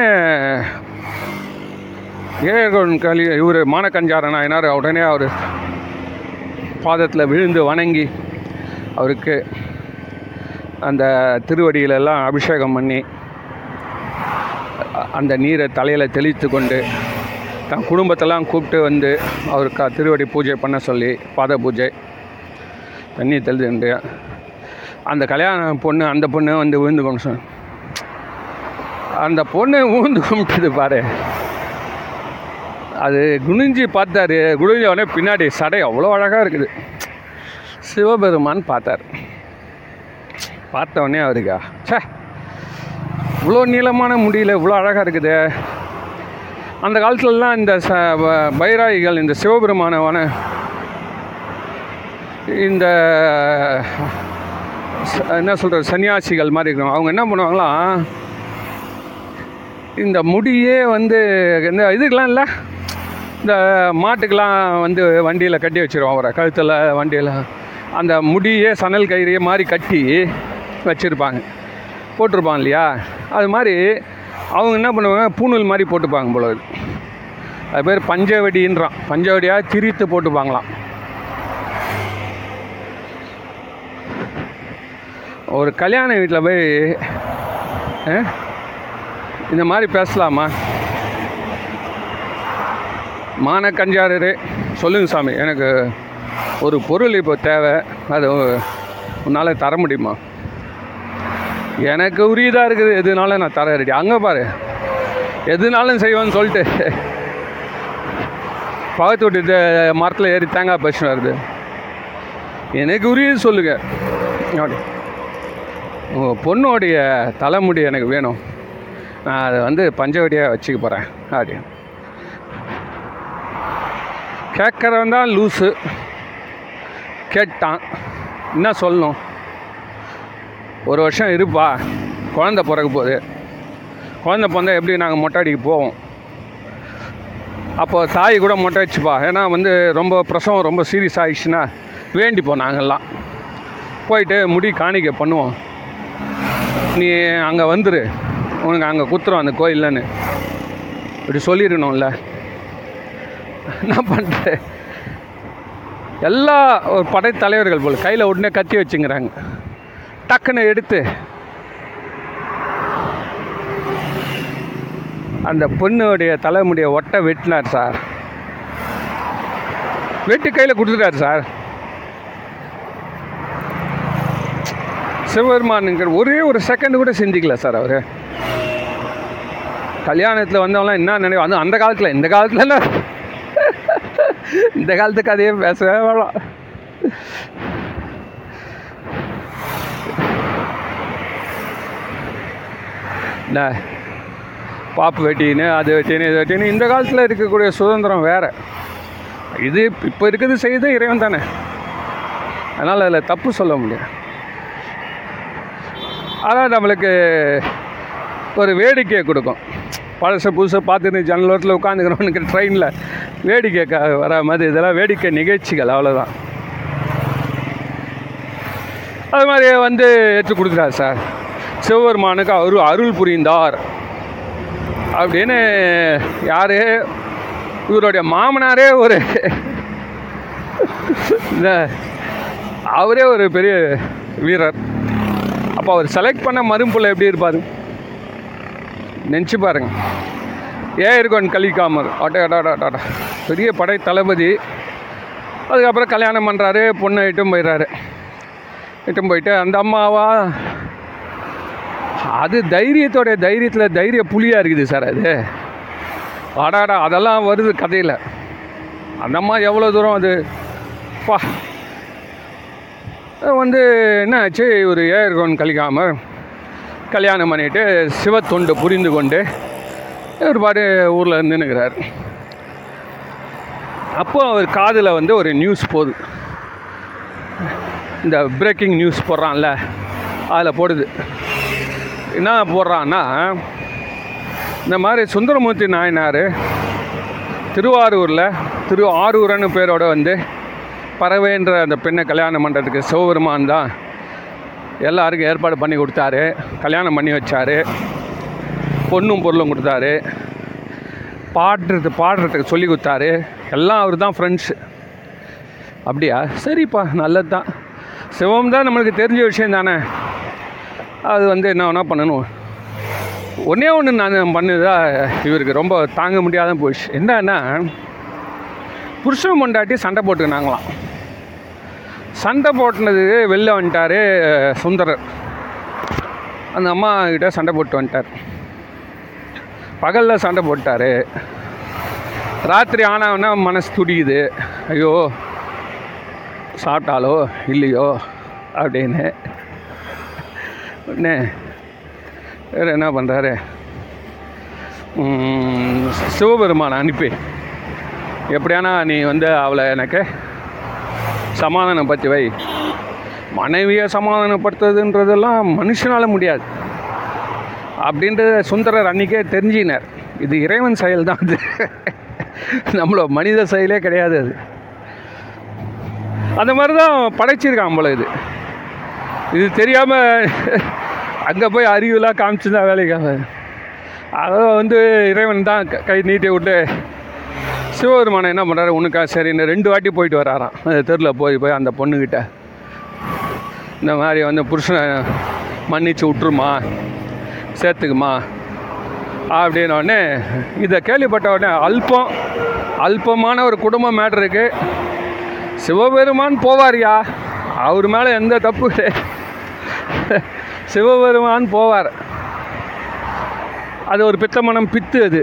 ஏகோன் கலி இவர் மானக்கஞ்சார நாயனார் உடனே அவர் பாதத்தில் விழுந்து வணங்கி அவருக்கு அந்த திருவடியிலெல்லாம் அபிஷேகம் பண்ணி அந்த நீரை தலையில் தெளித்து கொண்டு தன் குடும்பத்தெல்லாம் கூப்பிட்டு வந்து அவருக்கு திருவடி பூஜை பண்ண சொல்லி பாத பூஜை தண்ணி தெளித்து அந்த கல்யாண பொண்ணு அந்த பொண்ணு வந்து விழுந்து கொண்டு சொன்ன அந்த பொண்ணு ஊந்து கும்பிட்டது பாரு. அது குனிஞ்சு பார்த்தாரு. குனிஞ்ச உடனே பின்னாடி சடை அவ்வளோ அழகாக இருக்குது. சிவபெருமான் பார்த்தார். பார்த்த உடனே அவருக்கா சே இவ்வளோ நீளமான முடியல இவ்வளோ அழகாக இருக்குது. அந்த காலத்துலலாம் இந்த ச பைராயிகள் இந்த சிவபெருமானவான இந்த ச- என்ன சொல்கிறது சன்னியாசிகள் மாதிரி இருக்கணும். அவங்க என்ன பண்ணுவாங்களாம் இந்த முடியே வந்து இந்த இதுக்கெலாம் இல்லை? இந்த மாட்டுக்கெலாம் வந்து வண்டியில் கட்டி வச்சிருவோம் அவரை. கழுத்தில் வண்டியில். அந்த முடியே சணல் கயிறையே மாதிரி கட்டி வச்சுருப்பாங்க. போட்டிருப்பாங்க இல்லையா? அது மாதிரி அவங்க என்ன பண்ணுவாங்க? பூணூல் மாதிரி போட்டுப்பாங்க போல அது பேர் பஞ்சவடின்றான். பஞ்சவடியாக திரித்து போட்டுப்பாங்களாம். ஒரு கல்யாண வீட்டில் போய் ஆ, இந்த மாதிரி பேசலாமா? மானக்கஞ்சாரரு. சொல்லுங்க சாமி எனக்கு ஒரு பொருள் இப்போ தேவை. அது உன்னால் தர முடியுமா? எனக்கு உரியதாக இருக்குது எதுனாலும் நான் தர ரெடி. அங்கே பாரு. எதுனாலும் செய்வேன்னு சொல்லிட்டு. பகத்து விட்டு மரத்தில் ஏறி தேங்காய் பறிச்சுன்னு வருது. எனக்கு உரியது சொல்லுங்கள் அப்படி. உங்கள் பொண்ணுடைய தலைமுடி எனக்கு வேணும். நான் அதை வந்து பஞ்சவடியாக வச்சுக்க போகிறேன் அப்படி. கேட்குறவன் தான் லூஸு கேட்டான். என்ன சொல்லணும்? ஒரு வருஷம் இருப்பா. குழந்த பிறக்க போகுது. குழந்த பிறந்தா எப்படி நாங்கள் மொட்டை அடிக்க போவோம்? அப்போ தாய் கூட மொட்டை அடிச்சுப்பா. ஏன்னா வந்து ரொம்ப பிரசவம் ரொம்ப சீரியஸ் ஆகிடுச்சுன்னா வேண்டிப்போம் நாங்கள்லாம் போயிட்டு முடி காணிக்க பண்ணுவோம். நீ அங்கே வந்துரு. உனக்கு அங்கே குத்துறோம் அந்த கோயில்லன்னு. இப்படி சொல்லிடணும்ல. என்ன பண்ணுறது எல்லா ஒரு படைத்தலைவர்கள் போல் கையில் உடனே கத்தி வச்சுங்கிறாங்க. டக்குன்னு எடுத்து அந்த பொண்ணுடைய தலைமுடிய ஒட்டை வெட்டினார் சார். வெட்டி கையில் கொடுத்துட்டார் சார். சிவபெருமானுங்கிற ஒரே ஒரு செகண்ட் கூட சிந்திக்கல சார் அவர். கல்யாணத்தில் வந்தவங்களாம் என்ன நினைவு அந்த அந்த காலத்தில் இந்த காலத்துலலாம் இந்த காலத்து கதையே பேசவே வேணாம் என்ன பாப்பு வெட்டின்னு அது வெட்டின்னு இது வெட்டின்னு இந்த காலத்தில் இருக்கக்கூடிய சுதந்திரம் வேறு. இது இப்போ இருக்கிறது செய்து இறைவன் தானே. அதனால் அதில் தப்பு சொல்ல முடியாது. அதான் நம்மளுக்கு ஒரு வேடிக்கையை கொடுக்கும். பழச புதுசாக பார்த்துட்டு ஜன்னலோரத்தில் உட்காந்துக்கிறவனுக்கு ட்ரெயினில் வேடிக்கை வர மாதிரி இதெல்லாம் வேடிக்கை நிகழ்ச்சிகள் அவ்வளோதான் அது மாதிரி வந்து ஏற்று கொடுக்குறாரு சார். சிவபெருமானுக்கு அவரு அருள் புரிந்தார். அப்படின்னு யார் இவருடைய மாமனாரே ஒரு இந்த அவரே ஒரு பெரிய வீரர். அப்போ அவர் செலக்ட் பண்ண மரும்புள்ள எப்படி இருப்பார்? நினச்சி பாருங்க. ஏர்கோன் கலிகாமர். அட அட அட, டாடா பெரிய படை தளபதி. அதுக்கப்புறம் கல்யாணம் பண்ணுறாரு பொண்ணை இட்டும் போயிடுறாரு இட்டும் போயிட்டு அந்த அம்மாவா? அது தைரியத்தோட தைரியத்தில் தைரிய புலியாக இருக்குது சார் அது. அடாடா அதெல்லாம் வருது கதையில். அந்த அம்மா எவ்வளோ தூரம் அது? பா. வந்து என்ன ஆச்சு ஒரு ஏர்கோன் கழிக்காமல் கல்யாணம் பண்ணிட்டு சிவத்தொண்டு புரிந்து கொண்டு ஒரு பாடு ஊரில் நின்றுக்கிறார் அப்போ அவர் காதில் வந்து ஒரு நியூஸ் போகுது இந்த பிரேக்கிங் நியூஸ் போடுறான்ல அதில் போடுது. என்ன போடுறான்னா இந்த மாதிரி சுந்தரமூர்த்தி நாயனார் திருவாரூரில் திரு ஆரூரன்னு பேரோட வந்து பறவைன்ற அந்த பெண்ணை கல்யாணம் பண்ணுறதுக்கு சிவபெருமான் தான் எல்லாருக்கும் ஏற்பாடு பண்ணி கொடுத்தாரு. கல்யாணம் பண்ணி வச்சாரு. பொண்ணும் பொருளும் கொடுத்தாரு. பாடுறது பாடுறதுக்கு சொல்லி கொடுத்தாரு. எல்லாம் அவர் தான் ஃப்ரெண்ட்ஸு அப்படியா? சரிப்பா நல்லது தான் சிவம் தான் நம்மளுக்கு தெரிஞ்ச விஷயம் தானே. அது வந்து என்ன வேணால் பண்ணணும்? ஒன்றே ஒன்று நான் பண்ணதா இவருக்கு ரொம்ப தாங்க முடியாத போயிடுச்சு. என்னன்னா புருஷன் பொண்டாட்டி சண்டை போட்டுக்கினாங்களாம். சண்டை போட்டுனது வெளில வந்துட்டார் சுந்தரர். அந்த அம்மா கிட்ட சண்டை போட்டு வந்துட்டார். பகலில் சண்டை போட்டார். ராத்திரி ஆனவுன்னா மனசு துடிக்குது. ஐயோ சாப்பிட்டாலோ இல்லையோ அப்படின்னு. உடனே வேறு என்ன பண்ணுறாரு சிவபெருமானை அனுப்பி. எப்படியானா நீ வந்து அவளை எனக்கு சமாதானப்படுத்தி வை மனைவியை சமாதானப்படுத்துறதுன்றதெல்லாம் மனுஷனால் முடியாது. அப்படின்றது சுந்தரர் அன்றைக்கே தெரிஞ்சினார். இது இறைவன் செயல் தான் அது. நம்மளோட மனித செயலே கிடையாது அது. அந்த மாதிரி தான் படைச்சிருக்கான் போல இது. இது தெரியாமல் அங்கே போய் அறிவுலாம் காமிச்சிருந்தா வேலைக்காக அதை வந்து இறைவன் தான் கை நீட்டி விட்டு சிவபெருமானை என்ன பண்ணுறாரு ஒன்றுக்கா சரின்னு ரெண்டு வாட்டி போயிட்டு வராராம். அந்த தெருவில் போய் போய் அந்த பொண்ணுக்கிட்ட இந்த மாதிரி வந்து புருஷனை மன்னிச்சு விட்ருமா சேர்த்துக்குமா? அப்படின்னோடனே இதை கேள்விப்பட்ட உடனே அல்பம் அல்பமான ஒரு குடும்ப மேட்ருக்கு சிவபெருமான் போவார்யா? அவர் மேலே எந்த தப்பு சிவபெருமான் போவார். அது ஒரு பித்தமனம் பித்து அது.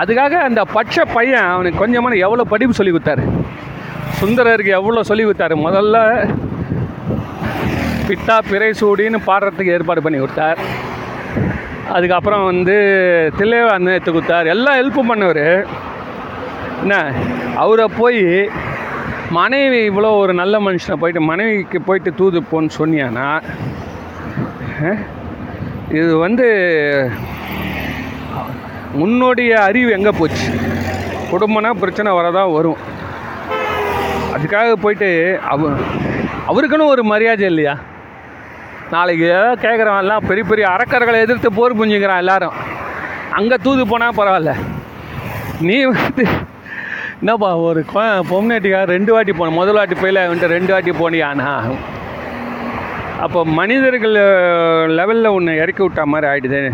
அதுக்காக அந்த பச்சை பையன் அவனுக்கு கொஞ்சமான எவ்வளோ படிப்பு சொல்லி கொடுத்தாரு? சுந்தரருக்கு எவ்வளோ சொல்லி கொடுத்தாரு? முதல்ல பித்தா பிறை சூடின்னு பாடுறதுக்கு ஏற்பாடு பண்ணி கொடுத்தார். அதுக்கப்புறம் வந்து தில்லைவான்னு எடுத்து கொடுத்தார். எல்லாம் ஹெல்ப்பும் பண்ணவர். என்ன? அவரை போய் மனைவி இவ்வளோ ஒரு நல்ல மனுஷனை போயிட்டு மனைவிக்கு போயிட்டு தூது போன்னு சொன்னியானா? இது வந்து முன்னோடைய அறிவு எங்கே போச்சு? குடும்பம்னா பிரச்சனை வரதான் வரும். அதுக்காக போயிட்டு அவ அவருக்குன்னு ஒரு மரியாதை இல்லையா? நாளைக்கு ஏதாவது எல்லாம் பெரிய பெரிய அறக்கர்களை எதிர்த்து போர் புரிஞ்சுக்கிறான் எல்லாரும். அங்கே தூது போனால் பரவாயில்ல. நீ வந்து என்னப்பா ஒரு கொ- ரெண்டு வாட்டி போன முதல் வாட்டி போயில வந்துட்டு ரெண்டு வாட்டி போனியானா? அப்போ மனிதர்கள் லெவலில் ஒன்று இறக்கி விட்டா மாதிரி ஆகிடுது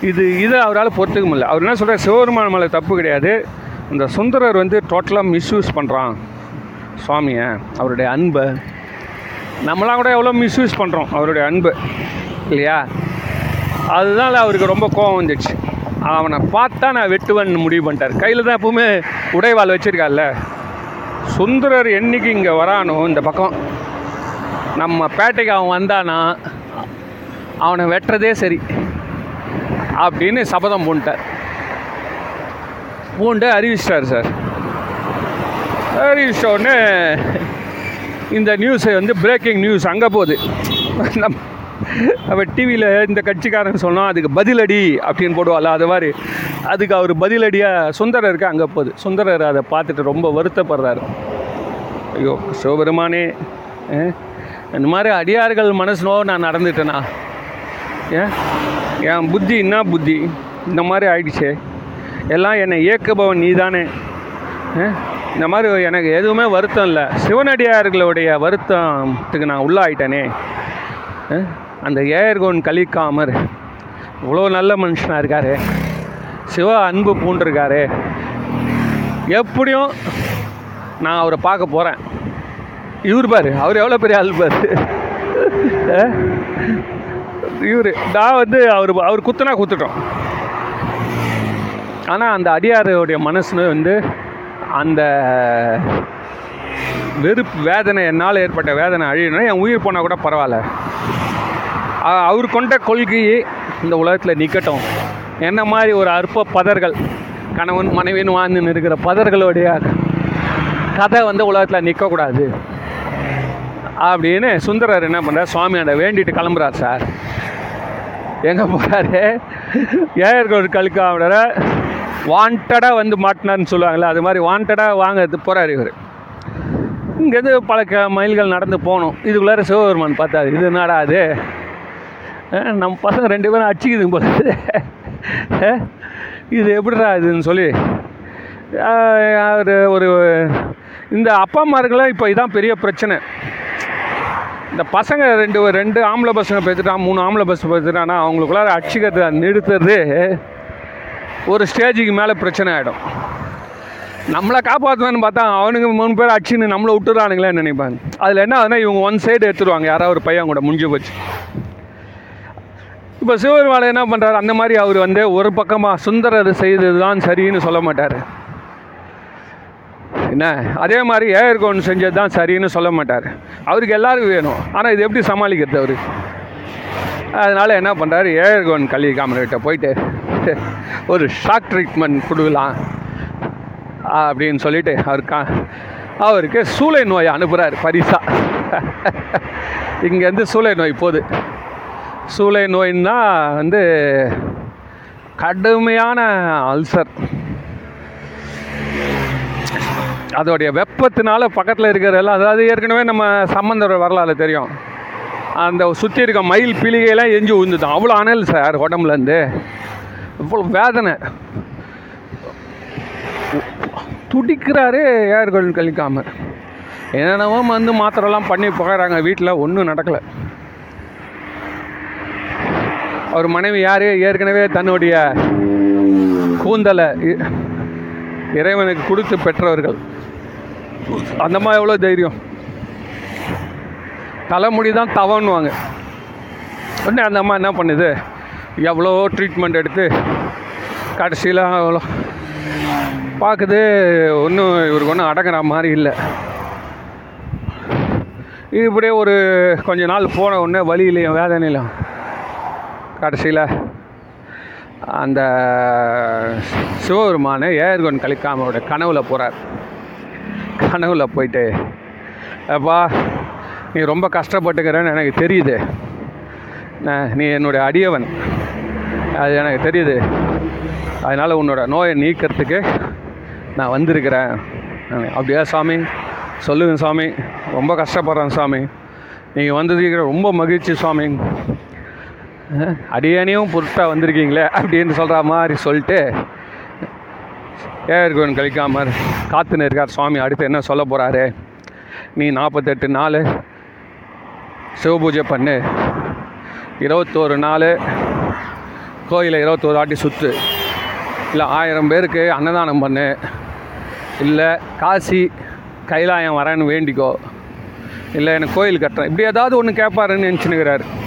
இது இதை அவரால் பொறுத்துக்க முடியல. அவர் என்ன சொல்கிறார் சிவபெருமான மேலே தப்பு கிடையாது. இந்த சுந்தரர் வந்து டோட்டலாக மிஸ்யூஸ் பண்ணுறான் சுவாமியை அவருடைய அன்பை. நம்மளாம் கூட எவ்வளோ மிஸ்யூஸ் பண்ணுறோம் அவருடைய அன்பு. இல்லையா? அதனால் அவருக்கு ரொம்ப கோபம் வந்துடுச்சு அவனை பார்த்தா நான் வெட்டுவேன்னு முடிவு பண்ணிட்டார். கையில் தான் எப்பவுமே உடைவாள் வச்சுருக்கால சுந்தரர் என்னைக்கு இங்கே வரானோ இந்த பக்கம். நம்ம பேட்டைக்கு அவன் வந்தானா அவனை வெட்டுறதே சரி. அப்படின்னு சபதம் பூண்டார் பூண்டு அறிவிச்சிட்டார் சார். அறிவிச்சோடனே இந்த நியூஸை வந்து பிரேக்கிங் நியூஸ் அங்கே போகுது. நம்ம அப்போ டிவியில் இந்த கட்சிக்காரன் சொன்னால் அதுக்கு பதிலடி அப்படின்னு போடுவாள் அது மாதிரி. அதுக்கு அவர் பதிலடியாக சுந்தரருக்கு அங்கே போகுது. சுந்தரர் அதை பார்த்துட்டு ரொம்ப வருத்தப்படுறாரு. ஐயோ சிவபெருமானே இந்த மாதிரி அடியார்கள் மனசுனோ நான் நடந்துட்டேனா? ஏன் என் புத்தி என்ன புத்தி? இந்த மாதிரி ஆயிடுச்சே. எல்லாம் என்னை இயக்குபவன் நீ தானே இந்த மாதிரி எனக்கு எதுவுமே வருத்தம் இல்லை. சிவனடியார்களுடைய வருத்தத்துக்கு நான் உள்ளாயிட்டேனே. அஹ், அந்த ஏர்கோன் கலிக்காமர் இவ்வளோ நல்ல மனுஷனாக இருக்காரு. சிவ அன்பு பூண்டிருக்காரு. எப்படியும் நான் அவரை பார்க்க போகிறேன் இவர் பாரு அவர் எவ்வளோ பெரிய ஆள் பாரு. இவர் நான் வந்து அவர் அவர் குத்துனா குத்துட்டோம். ஆனால் அந்த அடியாருடைய மனசுன்னு வந்து அந்த வெறுப்பு வேதனை என்னால் ஏற்பட்ட வேதனை அழியணும் என் உயிர் போனால் கூட பரவாயில்ல. அவர் கொண்ட கொள்கையை இந்த உலகத்தில் நிற்கட்டும் என்ன மாதிரி ஒரு அற்ப பதர்கள் கணவன் மனைவின்னு வாழ்ந்துன்னு இருக்கிற பதர்களுடைய கதை வந்து உலகத்தில் நிற்கக்கூடாது அப்படின்னு சுந்தரர் என்ன பண்ணுறார் சுவாமியாண்ட வேண்டிட்டு கிளம்புறார் சார். எங்கே போகிறாரு ஏயர்கள் கழுக்காவிட வாண்டடாக வந்து மாட்டினார்னு சொல்லுவாங்கள்ல அது மாதிரி வாண்டடாக வாங்கிறது போகிறார் இவர். இங்கேருந்து பல க மைல்கள் நடந்து போகணும். இதுக்குள்ளார சிவபெருமான் பார்த்தாரு இது என்னடா அது? நம்ம பசங்க ரெண்டு பேரும் அடிச்சுக்குதுங்க போல இது எப்படிடா இதுன்னு சொல்லி அவர் ஒரு இந்த அப்பா அம்மாருக்கெல்லாம் இப்போ இதான் பெரிய பிரச்சனை. இந்த பசங்க ரெண்டு ரெண்டு ஆம்பளை பசங்க பெற்றுட்டான் மூணு ஆம்பளை பஸ் பேசுகிறான்னா அவங்களுக்குள்ளார அடிச்சுக்கிறத நிறுத்துறது ஒரு ஸ்டேஜுக்கு மேலே பிரச்சனை ஆகிடும் நம்மளை காப்பாற்றுவான்னு பார்த்தா அவனுங்க மூணு பேர் அடிச்சுன்னு நம்மளை விட்டுறானுங்களேன்னு நினைப்பாங்க. அதில் என்ன ஆகுதுன்னா இவங்க ஒன் சைடு எடுத்துருவாங்க. யாராவது ஒரு பையன் கூட முடிஞ்சு போச்சு. இப்போ சிவபெருமாள் என்ன பண்ணுறாரு அந்த மாதிரி அவர் வந்து ஒரு பக்கமாக சுந்தரர் செய்தது தான் சரின்னு சொல்ல மாட்டார். என்ன? அதே மாதிரி ஏர்கோன் செஞ்சது தான் சரின்னு சொல்ல மாட்டார். அவருக்கு எல்லாருக்கும் வேணும். ஆனால் இது எப்படி சமாளிக்கிறது அவர்? அதனால் என்ன பண்ணுறாரு ஏர்கோன் கல்வி காமர்கிட்ட போயிட்டு ஒரு ஷாக் ட்ரீட்மெண்ட் கொடுக்கலாம் அப்படின்னு சொல்லிட்டு அவருக்கா அவருக்கு சூளை நோயை அனுப்புகிறார் பரிசா. இங்கேருந்து சூளை நோய் போகுது. சூளை நோயின்னா வந்து கடுமையான அல்சர். அதோடைய வெப்பத்தினால பக்கத்தில் இருக்கிறதெல்லாம் அதாவது ஏற்கனவே நம்ம சம்பந்தர் வரலாறு தெரியும். அந்த சுற்றி இருக்க மயில் பிளிகையெல்லாம் எஞ்சி உழுந்துதான். அவ்வளோ அனல் சார் உடம்புலேருந்து. இவ்வளோ வேதனை. துடிக்கிறாரு ஏர்கள் கழிக்காமல் என்னென்னவோ வந்து மாத்திரைலாம் பண்ணி போகிறாங்க. வீட்டில் ஒன்றும் நடக்கலை. அவர் மனைவி யார்? ஏற்கனவே தன்னுடைய கூந்தலை இறைவனுக்கு கொடுத்து பெற்றவர்கள். அந்த மாதிரி எவ்வளோ தைரியம்? தலைமுடி தான் தவன்னுவாங்க. உடனே அந்த அம்மா என்ன பண்ணுது? எவ்வளோ ட்ரீட்மெண்ட் எடுத்து கடைசியில் அவ்வளோ பார்க்குது ஒன்றும் இவருக்கு ஒன்றும் அடங்குற மாதிரி இல்லை. இப்படியே ஒரு கொஞ்ச நாள் போன உடனே வழியிலையும் வேதனையிலும் கடைசியில் அந்த சிவபெருமான ஏர்கொன் கலிக்காமோட கனவுல போகிறார் கனவுல போயிட்டு அப்பா நீ ரொம்ப கஷ்டப்பட்டுக்கிறேன்னு எனக்கு தெரியுது. நீ என்னுடைய அடியவன். அது எனக்கு தெரியுது. அதனால் உன்னோட நோயை நீக்கிறதுக்கு நான் வந்திருக்கிறேன். அப்படியா சாமி? சொல்லுங்க சாமி. ரொம்ப கஷ்டப்படுறேன் சாமி. நீங்கள் வந்ததுக்கு ரொம்ப மகிழ்ச்சி சாமி. அடியேனையும் பொருட்டாக வந்திருக்கீங்களே அப்படின்னு சொல்கிற மாதிரி சொல்லிட்டு ஏற்கனவே கழிக்காம காத்துன்னு இருக்கார் சுவாமி அடுத்து என்ன சொல்ல போகிறாரு நீ நாற்பத்தெட்டு நாள் சிவபூஜை பண்ணு. இருபத்தோரு நாள் கோயிலை இருபத்தோரு ஆட்டி சுற்று இல்லை ஆயிரம் பேருக்கு அன்னதானம் பண்ணு. இல்லை காசி கைலாயம் வரேன்னு வேண்டிக்கோ. இல்லை எனக்கு கோயில் கட்டுறேன் இப்படி ஏதாவது ஒன்று கேட்பாருன்னு நினச்சினுக்கிறாரு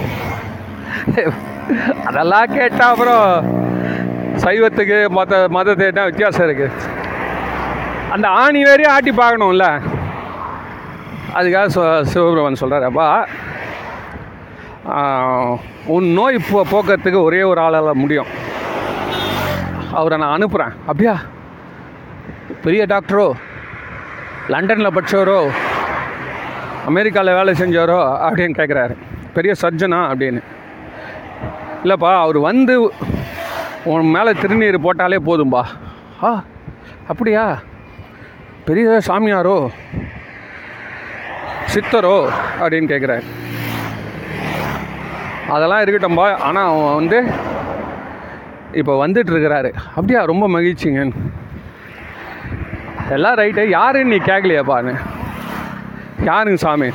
[laughs] அதெல்லாம் கேட்டால் அப்புறம் சைவத்துக்கு மத மதத்து என்ன வித்தியாசம் இருக்குது அந்த ஆணி வரையும் ஆட்டி பார்க்கணும்ல? அதுக்காக சொ சிவபிரமன் சொல்கிறார் அப்பா உன் நோய் போ போக்கிறதுக்கு ஒரே ஒரு ஆளால் முடியும். அவரை நான் அனுப்புகிறேன் அப்படியா? பெரிய டாக்டரோ? லண்டனில் படித்தவரோ அமெரிக்காவில் வேலை செஞ்சவரோ? அப்படின்னு கேட்குறாரு பெரிய சர்ஜனா அப்படின்னு. இல்லைப்பா அவர் வந்து உன் மேலே திருநீர் போட்டாலே போதும்பா. ஆ அப்படியா? பெரிய சாமியாரோ சித்தரோ அப்படின்னு கேட்குறாரு. அதெல்லாம் இருக்கட்டும்பா ஆனால் அவன் வந்து இப்போ வந்துட்டுருக்கிறாரு. அப்படியா ரொம்ப மகிழ்ச்சிங்க. எல்லாம் ரைட்டு யாருன்னு நீ கேட்கலையாப்பான்னு யாருங்க சாமி?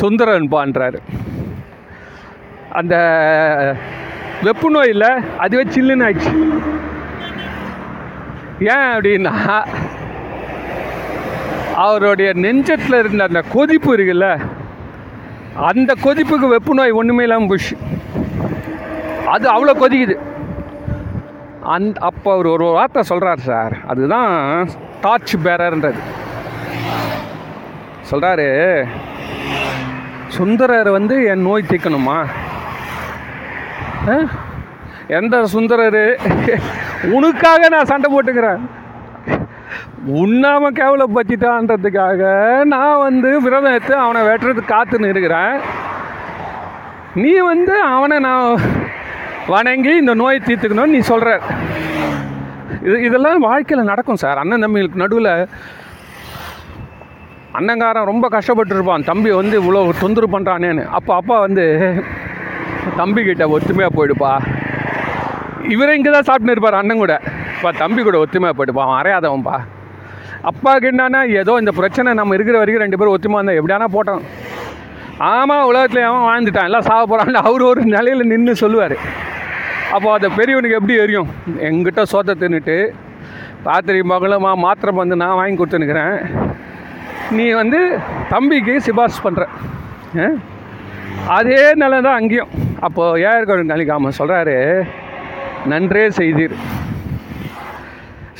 சுந்தரன்பான்றாரு. அந்த வெப்பு நோய் இல்லை அதுவே சில்லுன்னு ஆயிடுச்சு. ஏன் அப்படின்னா அவருடைய நெஞ்சத்தில் இருந்த அந்த கொதிப்பு இருக்குல்ல அந்த கொதிப்புக்கு வெப்பு நோய் ஒன்றுமே இல்லாமல் போச்சு. அது அவ்வளோ கொதிக்குது. அந் அப்போ அவர் ஒரு வார்த்தை சொல்கிறார் சார். அதுதான் டார்ச் பேரர்ன்றது சொல்கிறாரு சுந்தரர் வந்து என் நோய் தீர்க்கணுமா? எந்த சுந்தரர்? உனக்காக நான் சண்டை போட்டுக்கிறேன். உண்ணாம கேவலப்படுத்திட்டான்றதுக்காக நான் வந்து விரதம் எடுத்து அவனை வெட்டுறதுக்கு காத்துன்னு இருக்கிறேன். நீ வந்து அவனை நான் வணங்கி இந்த நோயை தீர்த்துக்கணும்னு நீ சொல்கிற இது இதெல்லாம் வாழ்க்கையில் நடக்கும் சார். அண்ணன் தம்பிகளுக்கு நடுவில் அண்ணங்காரன் ரொம்ப கஷ்டப்பட்டுருப்பான். தம்பி வந்து இவ்வளோ தொந்தரவு பண்ணுறானேன்னு அப்போ அப்பா வந்து தம்பிக்கிட்ட ஒத்துமையாக போயிடுப்பா. இவர் இங்கே தான் சாப்பிட்டுன்னு இருப்பார் அண்ணன் கூட. இப்போ தம்பி கூட ஒத்துமையாக போயிடுப்பா அவன் அறையாதவன்ப்பா அப்பாவுக்கு என்னன்னா ஏதோ இந்த பிரச்சனை நம்ம இருக்கிற வரைக்கும் ரெண்டு பேரும் ஒத்துமா இருந்தால் எப்படியானா போட்டோம். ஆமாம் உலகத்தில் அவன் வாழ்ந்துட்டான் எல்லாம் சாக போகிறான்னு அவர் ஒரு நிலையில் நின்று சொல்லுவார். அப்போ அதை பெரியவனுக்கு எப்படி எரியும்? எங்கிட்ட சோத்த தின்னுட்டு ராத்திரி மகளுமா மாத்திரை வந்து நான் வாங்கி கொடுத்துனுக்கிறேன் நீ வந்து தம்பிக்கு சிபாரிசு பண்ணுற அதே நிலை தான் அங்கேயும் அப்போது ஏற்கனவே கலிக்காம சொல்கிறாரு நன்றே செய்தீர்.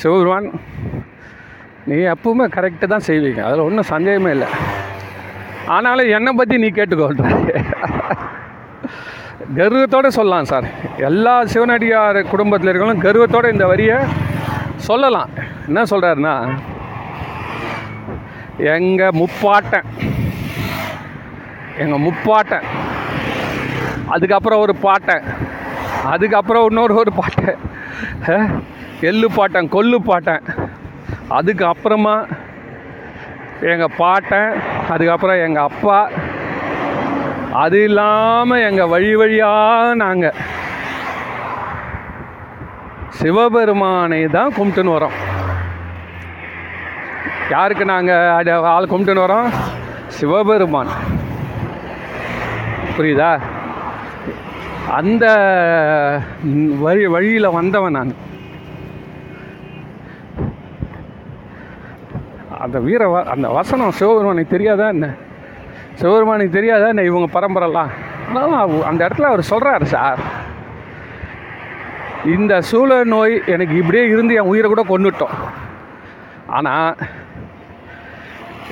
சிவபெருமான் நீ எப்பவுமே கரெக்டு தான் செய்வீங்க. அதில் ஒன்றும் சந்தேகமே இல்லை. ஆனாலும் என்னை பற்றி நீ கேட்டுக்கொள்றாரு கர்வத்தோடு சொல்லலாம் சார். எல்லா சிவனடியார் குடும்பத்தில் இருக்கவங்களும் கர்வத்தோடு இந்த வரியை சொல்லலாம். என்ன சொல்கிறாருன்னா எங்கள் முப்பாட்டன் எங்கள் முப்பாட்டன் அதுக்கப்புறம் ஒரு பாட்டன் அதுக்கப்புறம் இன்னொரு ஒரு பாட்டன் எள்ளு பாட்டன் கொல்லு பாட்டன். அதுக்கு அப்புறமா எங்கள் பாட்டன் அதுக்கப்புறம் எங்கள் அப்பா. அது இல்லாமல் எங்கள் வழி வழியாக நாங்கள் சிவபெருமானை தான் கும்பிட்டுன்னு வரோம். யாருக்கு நாங்கள் ஆள் கும்பிட்டுன்னு வரோம்? சிவபெருமான். புரியுதா? அந்த வழி வழியில் வந்தவன் நான். அந்த வீர வ அந்த வசனம் சிவபெருமானுக்கு தெரியாதா என்ன? சிவபெருமானுக்கு தெரியாதா என்ன இவங்க பரம்பரைலாம்? ஆனாலும் அவ- அந்த இடத்துல அவர் சொல்கிறாரு சார். இந்த சூழ நோய் எனக்கு இப்படியே இருந்து என் உயிரை கூட கொண்டுட்டோம் ஆனால்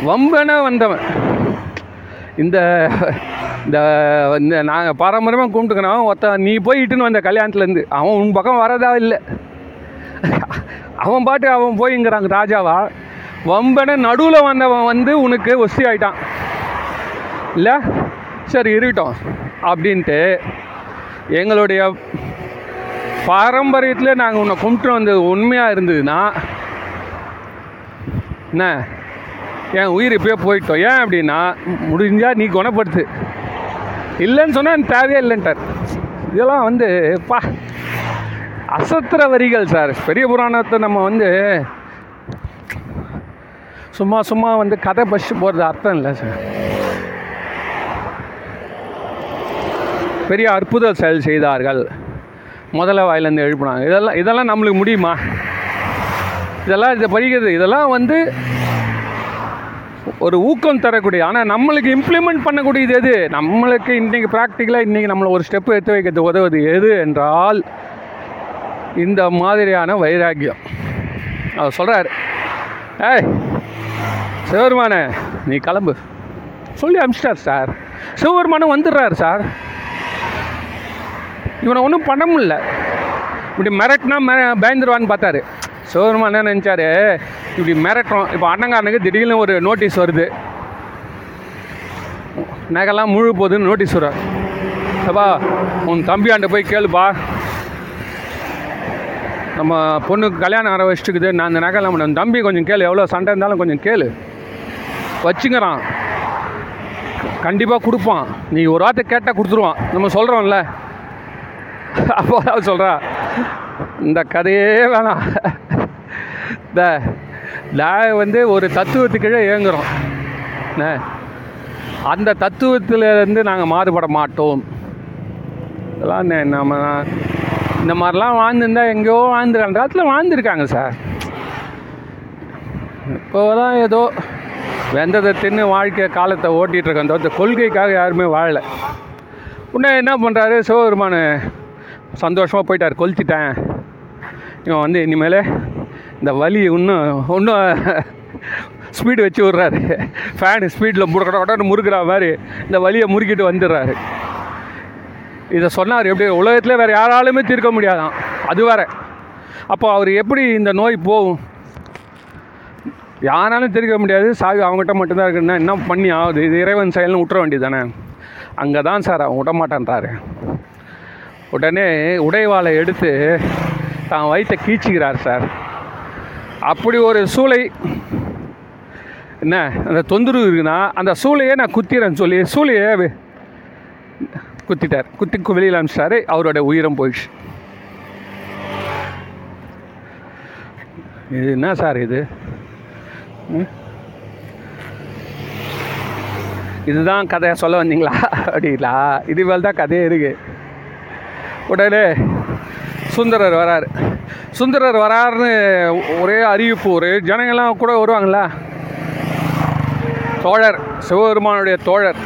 வம்பன வந்தவன். இந்த இந்த இந்த நாங்கள் பாரம்பரியமாக கும்பிட்டுக்கிறோம் ஒருத்தன் நீ போய் இட்டுன்னு வந்த கல்யாணத்துலேருந்து அவன் உன் பக்கம் வரதா இல்லை? அவன் பாட்டு அவன் போய்ங்கிறாங்க ராஜாவா. வம்பன நடுவில் வந்தவன் வந்து உனக்கு ஒஸ்தி ஆயிட்டான். இல்லை சரி இருக்கட்டும் அப்படின்ட்டு எங்களுடைய பாரம்பரியத்தில் நாங்கள் உன்னை கும்பிட்டு வந்தது உண்மையாக இருந்ததுன்னா என்ன? என் உயிர் இப்போயே போயிட்டோம். ஏன் அப்படின்னா முடிஞ்சால் நீ குணப்படுத்து. இல்லைன்னு சொன்னால் எனக்கு தேவையே இல்லைன்ட்டார். இதெல்லாம் வந்து பா அசத்திர வரிகள் சார். பெரிய புராணத்தை நம்ம வந்து சும்மா சும்மா வந்து கதை பஸ்ட்டு போகிறது அர்த்தம் இல்லை சார். பெரிய அற்புத செயல் செய்தார்கள். முதல்ல வாயிலேருந்து எழுப்பினாங்க. இதெல்லாம் இதெல்லாம் நம்மளுக்கு முடியுமா? இதெல்லாம் இதை படிக்கிறது இதெல்லாம் வந்து ஒரு ஊக்கம் தரக்கூடிய ஆனால் நம்மளுக்கு இம்ப்ளிமெண்ட் பண்ணக்கூடியது எது? நம்மளுக்கு இன்றைக்கி ப்ராக்டிக்கலாக இன்றைக்கி நம்மளை ஒரு ஸ்டெப்பு எடுத்து வைக்கிறது உதவுது எது என்றால் இந்த மாதிரியான வைராக்கியம். அவர் சொல்கிறார் ஏய் சிவபெருமானே நீ கிளம்பு. சொல்லி அனுப்பிச்சிட்டார் சார். சிவபெருமானும் வந்துடுறாரு சார். இவனை ஒன்றும் பண்ண முடியல. இப்படி மிரட்டினா மெ பயந்துருவான்னு பார்த்தாரு. சிவபெருமான் என்ன நினச்சாரு? இப்படி மிரட்டுறோம் இப்போ அண்ணங்காரனுக்கு திடீர்னு ஒரு நோட்டீஸ் வருது. நகைலாம் முழு போகுதுன்னு நோட்டீஸ் வரும் அப்பா உன் தம்பியாண்ட போய் கேளுப்பா. நம்ம பொண்ணுக்கு கல்யாணம் ஆர வச்சுட்டுக்குது. நான் அந்த நகைலாம் பண்ண தம்பி கொஞ்சம் கேளு எவ்வளோ சண்டை இருந்தாலும் கொஞ்சம் கேளு. வச்சுங்கிறான். கண்டிப்பாக கொடுப்பான். நீ ஒரு வார்த்தை கேட்டால் கொடுத்துருவான். நம்ம சொல்கிறோம்ல அப்போ சொல்கிறா இந்த கதையே வேணாம். இந்த நான் வந்து ஒரு தத்துவத்துக்கீழே இயங்குகிறோம் என்ன அந்த தத்துவத்திலேருந்து நாங்கள் மாறுபட மாட்டோம். இதெல்லாம் நம்ம இந்த மாதிரிலாம் வாழ்ந்துருந்தா எங்கேயோ வாழ்ந்துருக்காங்க. அந்த காலத்தில் வாழ்ந்துருக்காங்க சார். இப்போ தான் ஏதோ வெந்ததை தின்னு வாழ்க்கை காலத்தை ஓட்டிகிட்டு அந்த கொள்கைக்காக யாருமே வாழலை. உடனே என்ன பண்ணுறாரு சிவபெருமான் சந்தோஷமாக போயிட்டார். கொளுத்திட்டேன். இவன் வந்து இனிமேல் இந்த வலி இன்னும் இன்னும் ஸ்பீடு வச்சு விட்றாரு. ஃபேனு ஸ்பீடில் முறுக்கட உடனே முறுக்கிற மாதிரி இந்த வலியை முறுக்கிட்டு வந்துடுறாரு. இதை சொன்னார் எப்படி? உலகத்தில் வேறு யாராலுமே தீர்க்க முடியாதான். அது வேற. அப்போ அவர் எப்படி இந்த நோய் போகும்? யாராலும் தீர்க்க முடியாது. சாவி அவங்ககிட்ட மட்டும்தான் இருக்குன்னா என்ன பண்ணி ஆகுது? இது இறைவன் செயல்னு விட்டுற வேண்டியது தானே அங்கே தான் சார் அவன் விட மாட்டான்றாரு உடனே உடைவாளை எடுத்து தான் வயிற்றை கீச்சிக்கிறார் சார். அப்படி ஒரு சூளை என்ன அந்த தொந்தரவு இருக்குன்னா அந்த சூளையே நான் குத்திறேன்னு சொல்லி சூளையே குத்திட்டார். குத்தி வெளியில் அனுப்பிச்சிட்டாரு. அவரோட உயிரம் போயிடுச்சு. இது என்ன சார் இது? ம்? இதுதான் கதையை சொல்ல வந்தீங்களா? [laughs] அப்படிங்களா? இதுவேல் தான் கதையே இருக்கு. உடனே சுந்தரர் வராரு. சுந்தரர் வராருன்னு ஒரே அறிவிப்பு ஒரு ஜனங்கள்லாம் கூட வருவாங்களா தோழர் சிவபெருமானுடைய தோழர்.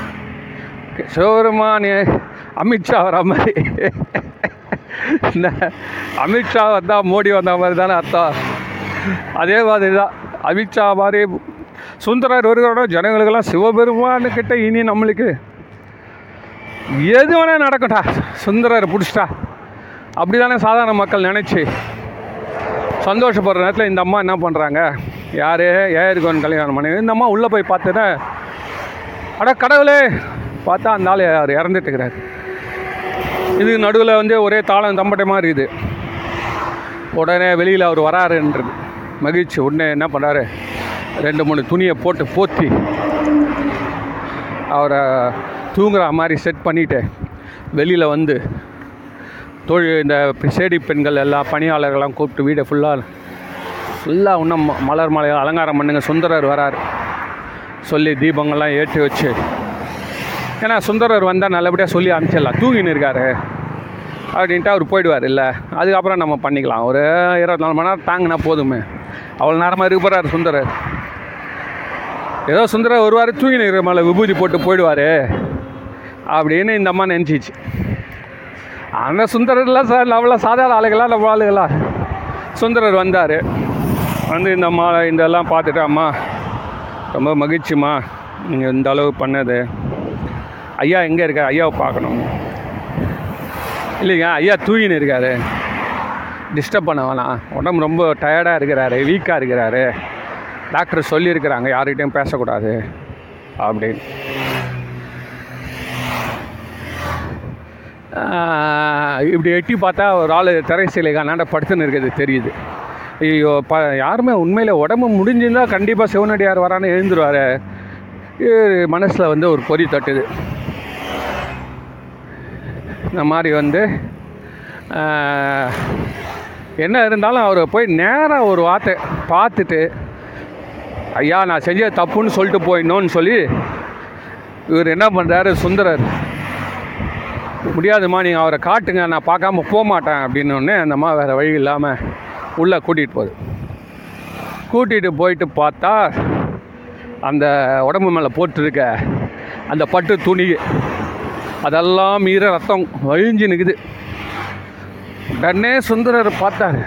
சிவபெருமான் அமித்ஷா வர மாதிரி. இந்த அமித்ஷா வந்தால் மோடி வந்த மாதிரி தானே அர்த்தம். அதே மாதிரி தான் அமித்ஷா மாதிரி சுந்தரர் வருகிறோட ஜனங்களுக்கெல்லாம் சிவபெருமானுக்கிட்ட இனி நம்மளுக்கு எது வேணால் நடக்கட்டா? சுந்தரர் பிடிச்சிட்டா? அப்படி தானே சாதாரண மக்கள் நினச்சி சந்தோஷப்படுற நேரத்தில் இந்த அம்மா என்ன பண்ணுறாங்க யார்? ஏஆர்கோன் கல்யாணம் பண்ணி. இந்த அம்மா உள்ளே போய் பார்த்துட்டா அட கடவுளே பார்த்தா அந்த ஆள் அவர் இறந்துட்டு இருக்கிறார். இது நடுவில் வந்து ஒரே தாளம் தம்பட்டை மாதிரி இது உடனே வெளியில் அவர் வராருன்றது. மகிழ்ச்சி. உடனே என்ன பண்ணார் ரெண்டு மூணு துணியை போட்டு போத்தி அவரை தூங்குற மாதிரி செட் பண்ணிவிட்டு வெளியில் வந்து தொழில் இந்த சேடி பெண்கள் எல்லாம் பணியாளர்கள்லாம் கூப்பிட்டு வீடை ஃபுல்லாக ஃபுல்லாக இன்னும் ம- மலர் மலையில் அலங்காரம் பண்ணுங்கள் சுந்தரர் வரார். சொல்லி தீபங்கள்லாம் ஏற்றி வச்சு. ஏன்னா சுந்தரர் வந்தால் நல்லபடியாக சொல்லி அனுப்பிச்சிடலாம். தூங்கின்னு இருக்காரு. அப்படின்ட்டு அவர் போயிடுவார். இல்லை அதுக்கப்புறம் நம்ம பண்ணிக்கலாம். ஒரு இருபத்தி நாலு மணி நேரம் தாங்கினா போதுமே. அவ்வளோ நேரமாக இருக்கிறார் போகிறார் சுந்தரர். ஏதோ சுந்தரர் வருவார் தூங்கின்னு இருக்கிற மேலே விபூதி போட்டு போயிடுவார். அப்படின்னு இந்த அம்மா நினச்சிச்சு. ஆனால் சுந்தரர்லாம் சார் அவ்வளோ சாதாரண ஆளுகளா நம்ம ஆளுகளா சுந்தரர் வந்தார். வந்து இந்த மா இதெல்லாம் பார்த்துட்டு அம்மா ரொம்ப மகிழ்ச்சிம்மா. நீங்கள் இந்த அளவு பண்ணது. ஐயா எங்கே இருக்கார்? ஐயாவை பார்க்கணும். இல்லைங்க ஐயா தூயின்னு இருக்காரு. டிஸ்டர்ப் பண்ண வேணாம். உடம்பு ரொம்ப டயர்டாக இருக்கிறாரு வீக்காக இருக்கிறாரு. டாக்டர் சொல்லியிருக்கிறாங்க யார்கிட்டையும் பேசக்கூடாது. அப்படின்னு. இப்படி எட்டி பார்த்தா ஒரு ஆள் திரை சிலைகானாண்ட படுத்துன்னு இருக்கிறது தெரியுது. ஐயோ ப யாருமே உண்மையில் உடம்பு முடிஞ்சிருந்தா கண்டிப்பாக சிவனடியார் வரான்னு எழுந்துருவார். மனசில் வந்து ஒரு பொறி தட்டுது. இந்த மாதிரி வந்து என்ன இருந்தாலும் அவர் போய் நேராக ஒரு வார்த்தை பார்த்துட்டு ஐயா நான் செஞ்ச தப்புன்னு சொல்லிட்டு போயிடணும்னு சொல்லி இவர் என்ன பண்ணுறாரு சுந்தரர் முடியாதும்மா நீங்கள் அவரை காட்டுங்க நான் பார்க்காம போக மாட்டேன் அப்படின்னோடனே அந்த வேறு வழி இல்லாமல் உள்ளே கூட்டிகிட்டு போகுது. கூட்டிகிட்டு போயிட்டு பார்த்தா அந்த உடம்பு மேலே போட்டிருக்க அந்த பட்டு துணி அதெல்லாம் மீற ரத்தம் வழிஞ்சு நிற்குது உடனே சுந்தரர் பார்த்தாரு.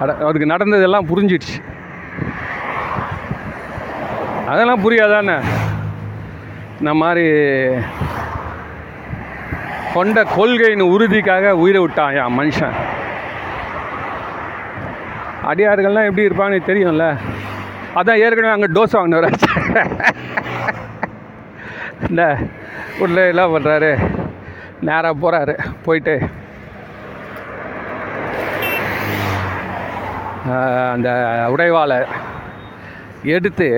அட- அவருக்கு நடந்ததெல்லாம் புரிஞ்சிடுச்சு. அதெல்லாம் புரியாதானே? இந்த மாதிரி கொண்ட கொள்கையின் உறுதிக்காக உயிரை விட்டான் என் மனுஷன்? அடியார்கள்லாம் எப்படி இருப்பான்னு தெரியும்ல. அதான் ஏற்கனவே அங்கே டோஸ் வாங்கினவர் இந்த உள்ள எல்லாம் பண்ணுறாரு நேராக போகிறாரு போயிட்டு. அந்த உடைவாளை எடுத்து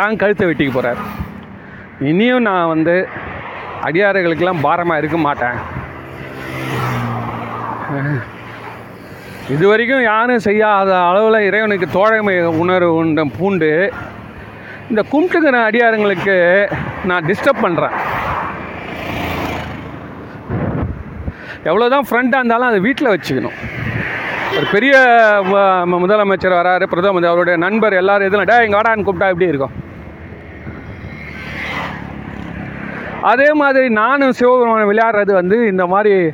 தான் கழுத்தை வெட்டிக்க போகிறார் இனியும் நான் வந்து அடியாறுகளுக்கெல்லாம் பாரமாக இருக்க மாட்டேன். இது வரைக்கும் யாரும் செய்யாத அளவில் இறைவனுக்கு தோழமை உணர்வு உண்ட பூண்டு. இந்த கும்பிட்டுக்கிற அடியாருங்களுக்கு நான் டிஸ்டர்ப் பண்ணுறேன் எவ்வளோதான் ஃப்ரெண்டாக இருந்தாலும் அதை வீட்டில் வச்சுக்கணும். ஒரு பெரிய முதலமைச்சர் வராரு பிரதமர் அவருடைய நண்பர் எல்லாரும் எதுவும் டே எங்கள் வாடான்னு கூப்பிட்டா எப்படி இருக்கும்? அதே மாதிரி நானும் சிவபெருமான் விளையாடுறது வந்து இந்த மாதிரி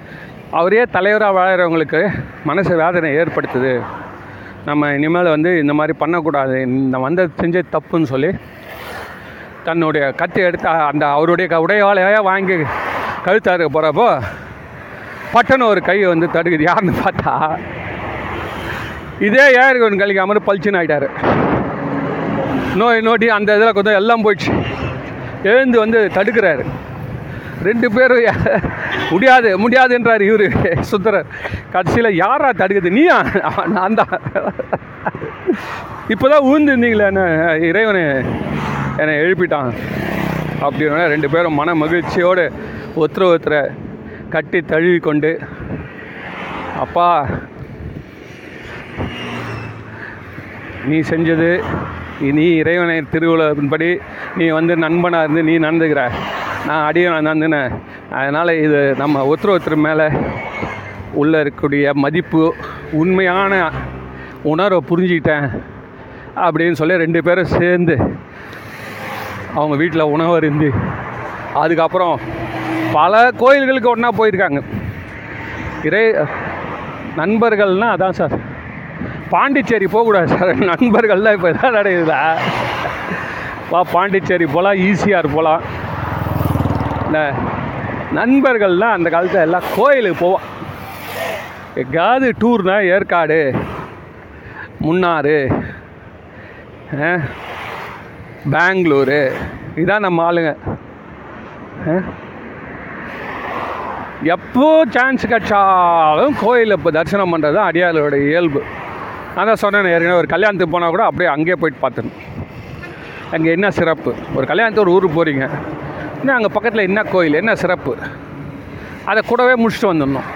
அவரே தலைவராக வாழறவங்களுக்கு மனசு வேதனை ஏற்படுத்துது. நம்ம இனிமேல் வந்து இந்த மாதிரி பண்ணக்கூடாது. இந்த வந்த செஞ்ச தப்புன்னு சொல்லி தன்னுடைய கத்தி எடுத்து அந்த அவருடைய க- வாங்கி கழுத்தாருக்கு போகிறப்போ பட்டன ஒரு கை வந்து தடுக்குது. யாருன்னு பார்த்தா இதே ஏர்கன் கழிக்காம பளிச்சுன்னு ஆகிட்டார் நோய் நோட்டி அந்த இதில் கொஞ்சம் எல்லாம் போயிடுச்சு. எழுந்து வந்து தடுக்கிறாரு. ரெண்டு பேரும் முடியாது முடியாதுன்றார் இவரு சுந்தரர். கடைசியில் யாரா தடுக்குது? நீயா? நான் தான். இப்போ தான் ஊழ்ந்துருந்தீங்களே என்ன இறைவனை என்னை எழுப்பிட்டான். அப்படின்னா ரெண்டு பேரும் மன மகிழ்ச்சியோடு ஒருத்தர ஒருத்தரை கட்டி தழுவி கொண்டு அப்பா நீ செஞ்சது நீ இறைவனை திருவிழாவின்படி நீ வந்து நண்பனாக இருந்து நீ நடந்துக்கிற. நான் அடியவன் நடந்துனேன் அதனால் இது நம்ம ஒருத்தர் ஒருத்தர் மேலே உள்ள இருக்கக்கூடிய மதிப்பு உண்மையான உணர்வை புரிஞ்சுக்கிட்டேன் அப்படின்னு சொல்லி ரெண்டு பேரும் சேர்ந்து அவங்க வீட்டில் உணவு இருந்து அதுக்கப்புறம் பல கோயில்களுக்கு ஒன்றா போயிருக்காங்க. இறை நண்பர்கள்னால் அதான் சார். பாண்டிச்சேரி போகக்கூடாது சார். நண்பர்கள்லாம் இப்போ எதாவது அடையுதா வா பாண்டிச்சேரி போகலாம் ஈஸியாக போகலாம் இந்த நண்பர்கள்லாம் அந்த காலத்தில் எல்லாம் கோயிலுக்கு போவோம் எங்கேயாவது டூர்னா ஏற்காடு முன்னாறு பெங்களூரு. இதான் நம்ம ஆளுங்க. எப்போ சான்ஸ் கிடச்சாலும் கோயிலில் இப்போ தரிசனம் பண்ணுறது தான் அடியாளோட இயல்பு. அதான் சொன்னேன் ஏற்கனவே ஒரு கல்யாணத்துக்கு போனால் கூட அப்படியே அங்கேயே போயிட்டு பார்த்தேன் அங்கே என்ன சிறப்பு? ஒரு கல்யாணத்துக்கு ஒரு ஊருக்கு போகிறீங்க இன்னும் அங்கே பக்கத்தில் என்ன கோயில்? என்ன சிறப்பு? அதை கூடவே முடிச்சுட்டு வந்துடணும்.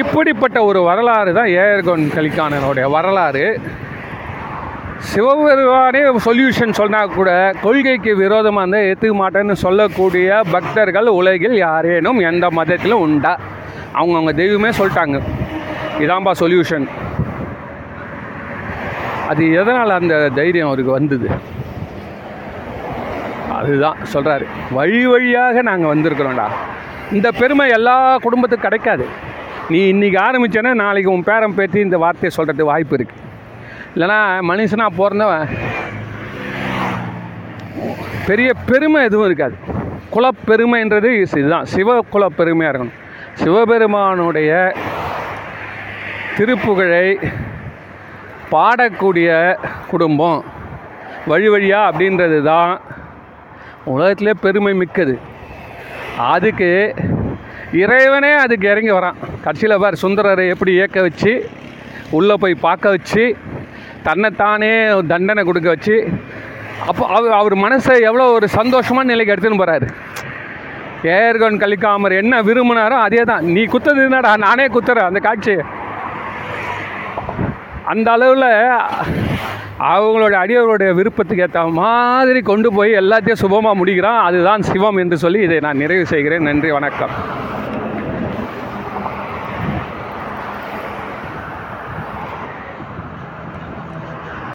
இப்படிப்பட்ட ஒரு வரலாறு தான் ஏர்கோன் கலிக்கானனுடைய வரலாறு. சிவபெருமானே சொல்யூஷன் சொன்னால் கூட கொள்கைக்கு விரோதமாக இருந்தால் ஏற்றுக்க மாட்டேன்னு சொல்லக்கூடிய பக்தர்கள் உலகில் யாரேனும் எந்த மதத்திலும் உண்டா? அவங்கவுங்க தெய்வமே சொல்லிட்டாங்க. இதான்பா சொல்யூஷன் அது எதனால் அந்த தைரியம் அவருக்கு வந்தது? அதுதான் சொல்கிறாரு வழி வழியாக நாங்கள் வந்திருக்கிறோம்டா. இந்த பெருமை எல்லா குடும்பத்துக்கும் கிடைக்காது. நீ இன்றைக்கி ஆரம்பிச்சேன்னா நாளைக்கு உன் பேரன் பேத்தி இந்த வார்த்தையை சொல்கிறதுக்கு வாய்ப்பு இருக்குது இல்லைனா மனுஷனாக பிறந்தவன் பெரிய பெருமை எதுவும் இருக்காது. குலப்பெருமைன்றது இதுதான். சிவ குலப்பெருமையாக இருக்கணும். சிவபெருமானுடைய திருப்புகழை பாடக்கூடிய குடும்பம் வழி வழியாக அப்படின்றது தான் உலகத்திலே பெருமை மிக்கது. அதுக்கு இறைவனே அதுக்கு இறங்கி வரான். கடைசியில் பார் சுந்தரரை எப்படி இயக்க வச்சு உள்ளே போய் பார்க்க வச்சு தன்னைத்தானே தண்டனை கொடுக்க வச்சு அப்போ அவர் அவர் மனசை எவ்வளோ ஒரு சந்தோஷமான நிலைக்கு எடுத்துன்னு போகிறாரு ஏர்கன் கலிக்காமர் என்ன விரும்பினாரோ அதே தான் நீ குத்தது என்னடா? நானே குத்துறேன் அந்த காட்சி. அந்த அளவில் அவங்களோட அடியவருடைய விருப்பத்துக்கு ஏற்ற மாதிரி கொண்டு போய் எல்லாத்தையும் சுபமாக முடிக்கிறான். அதுதான் சிவம் என்று சொல்லி இதை நான் நிறைவு செய்கிறேன். நன்றி வணக்கம்.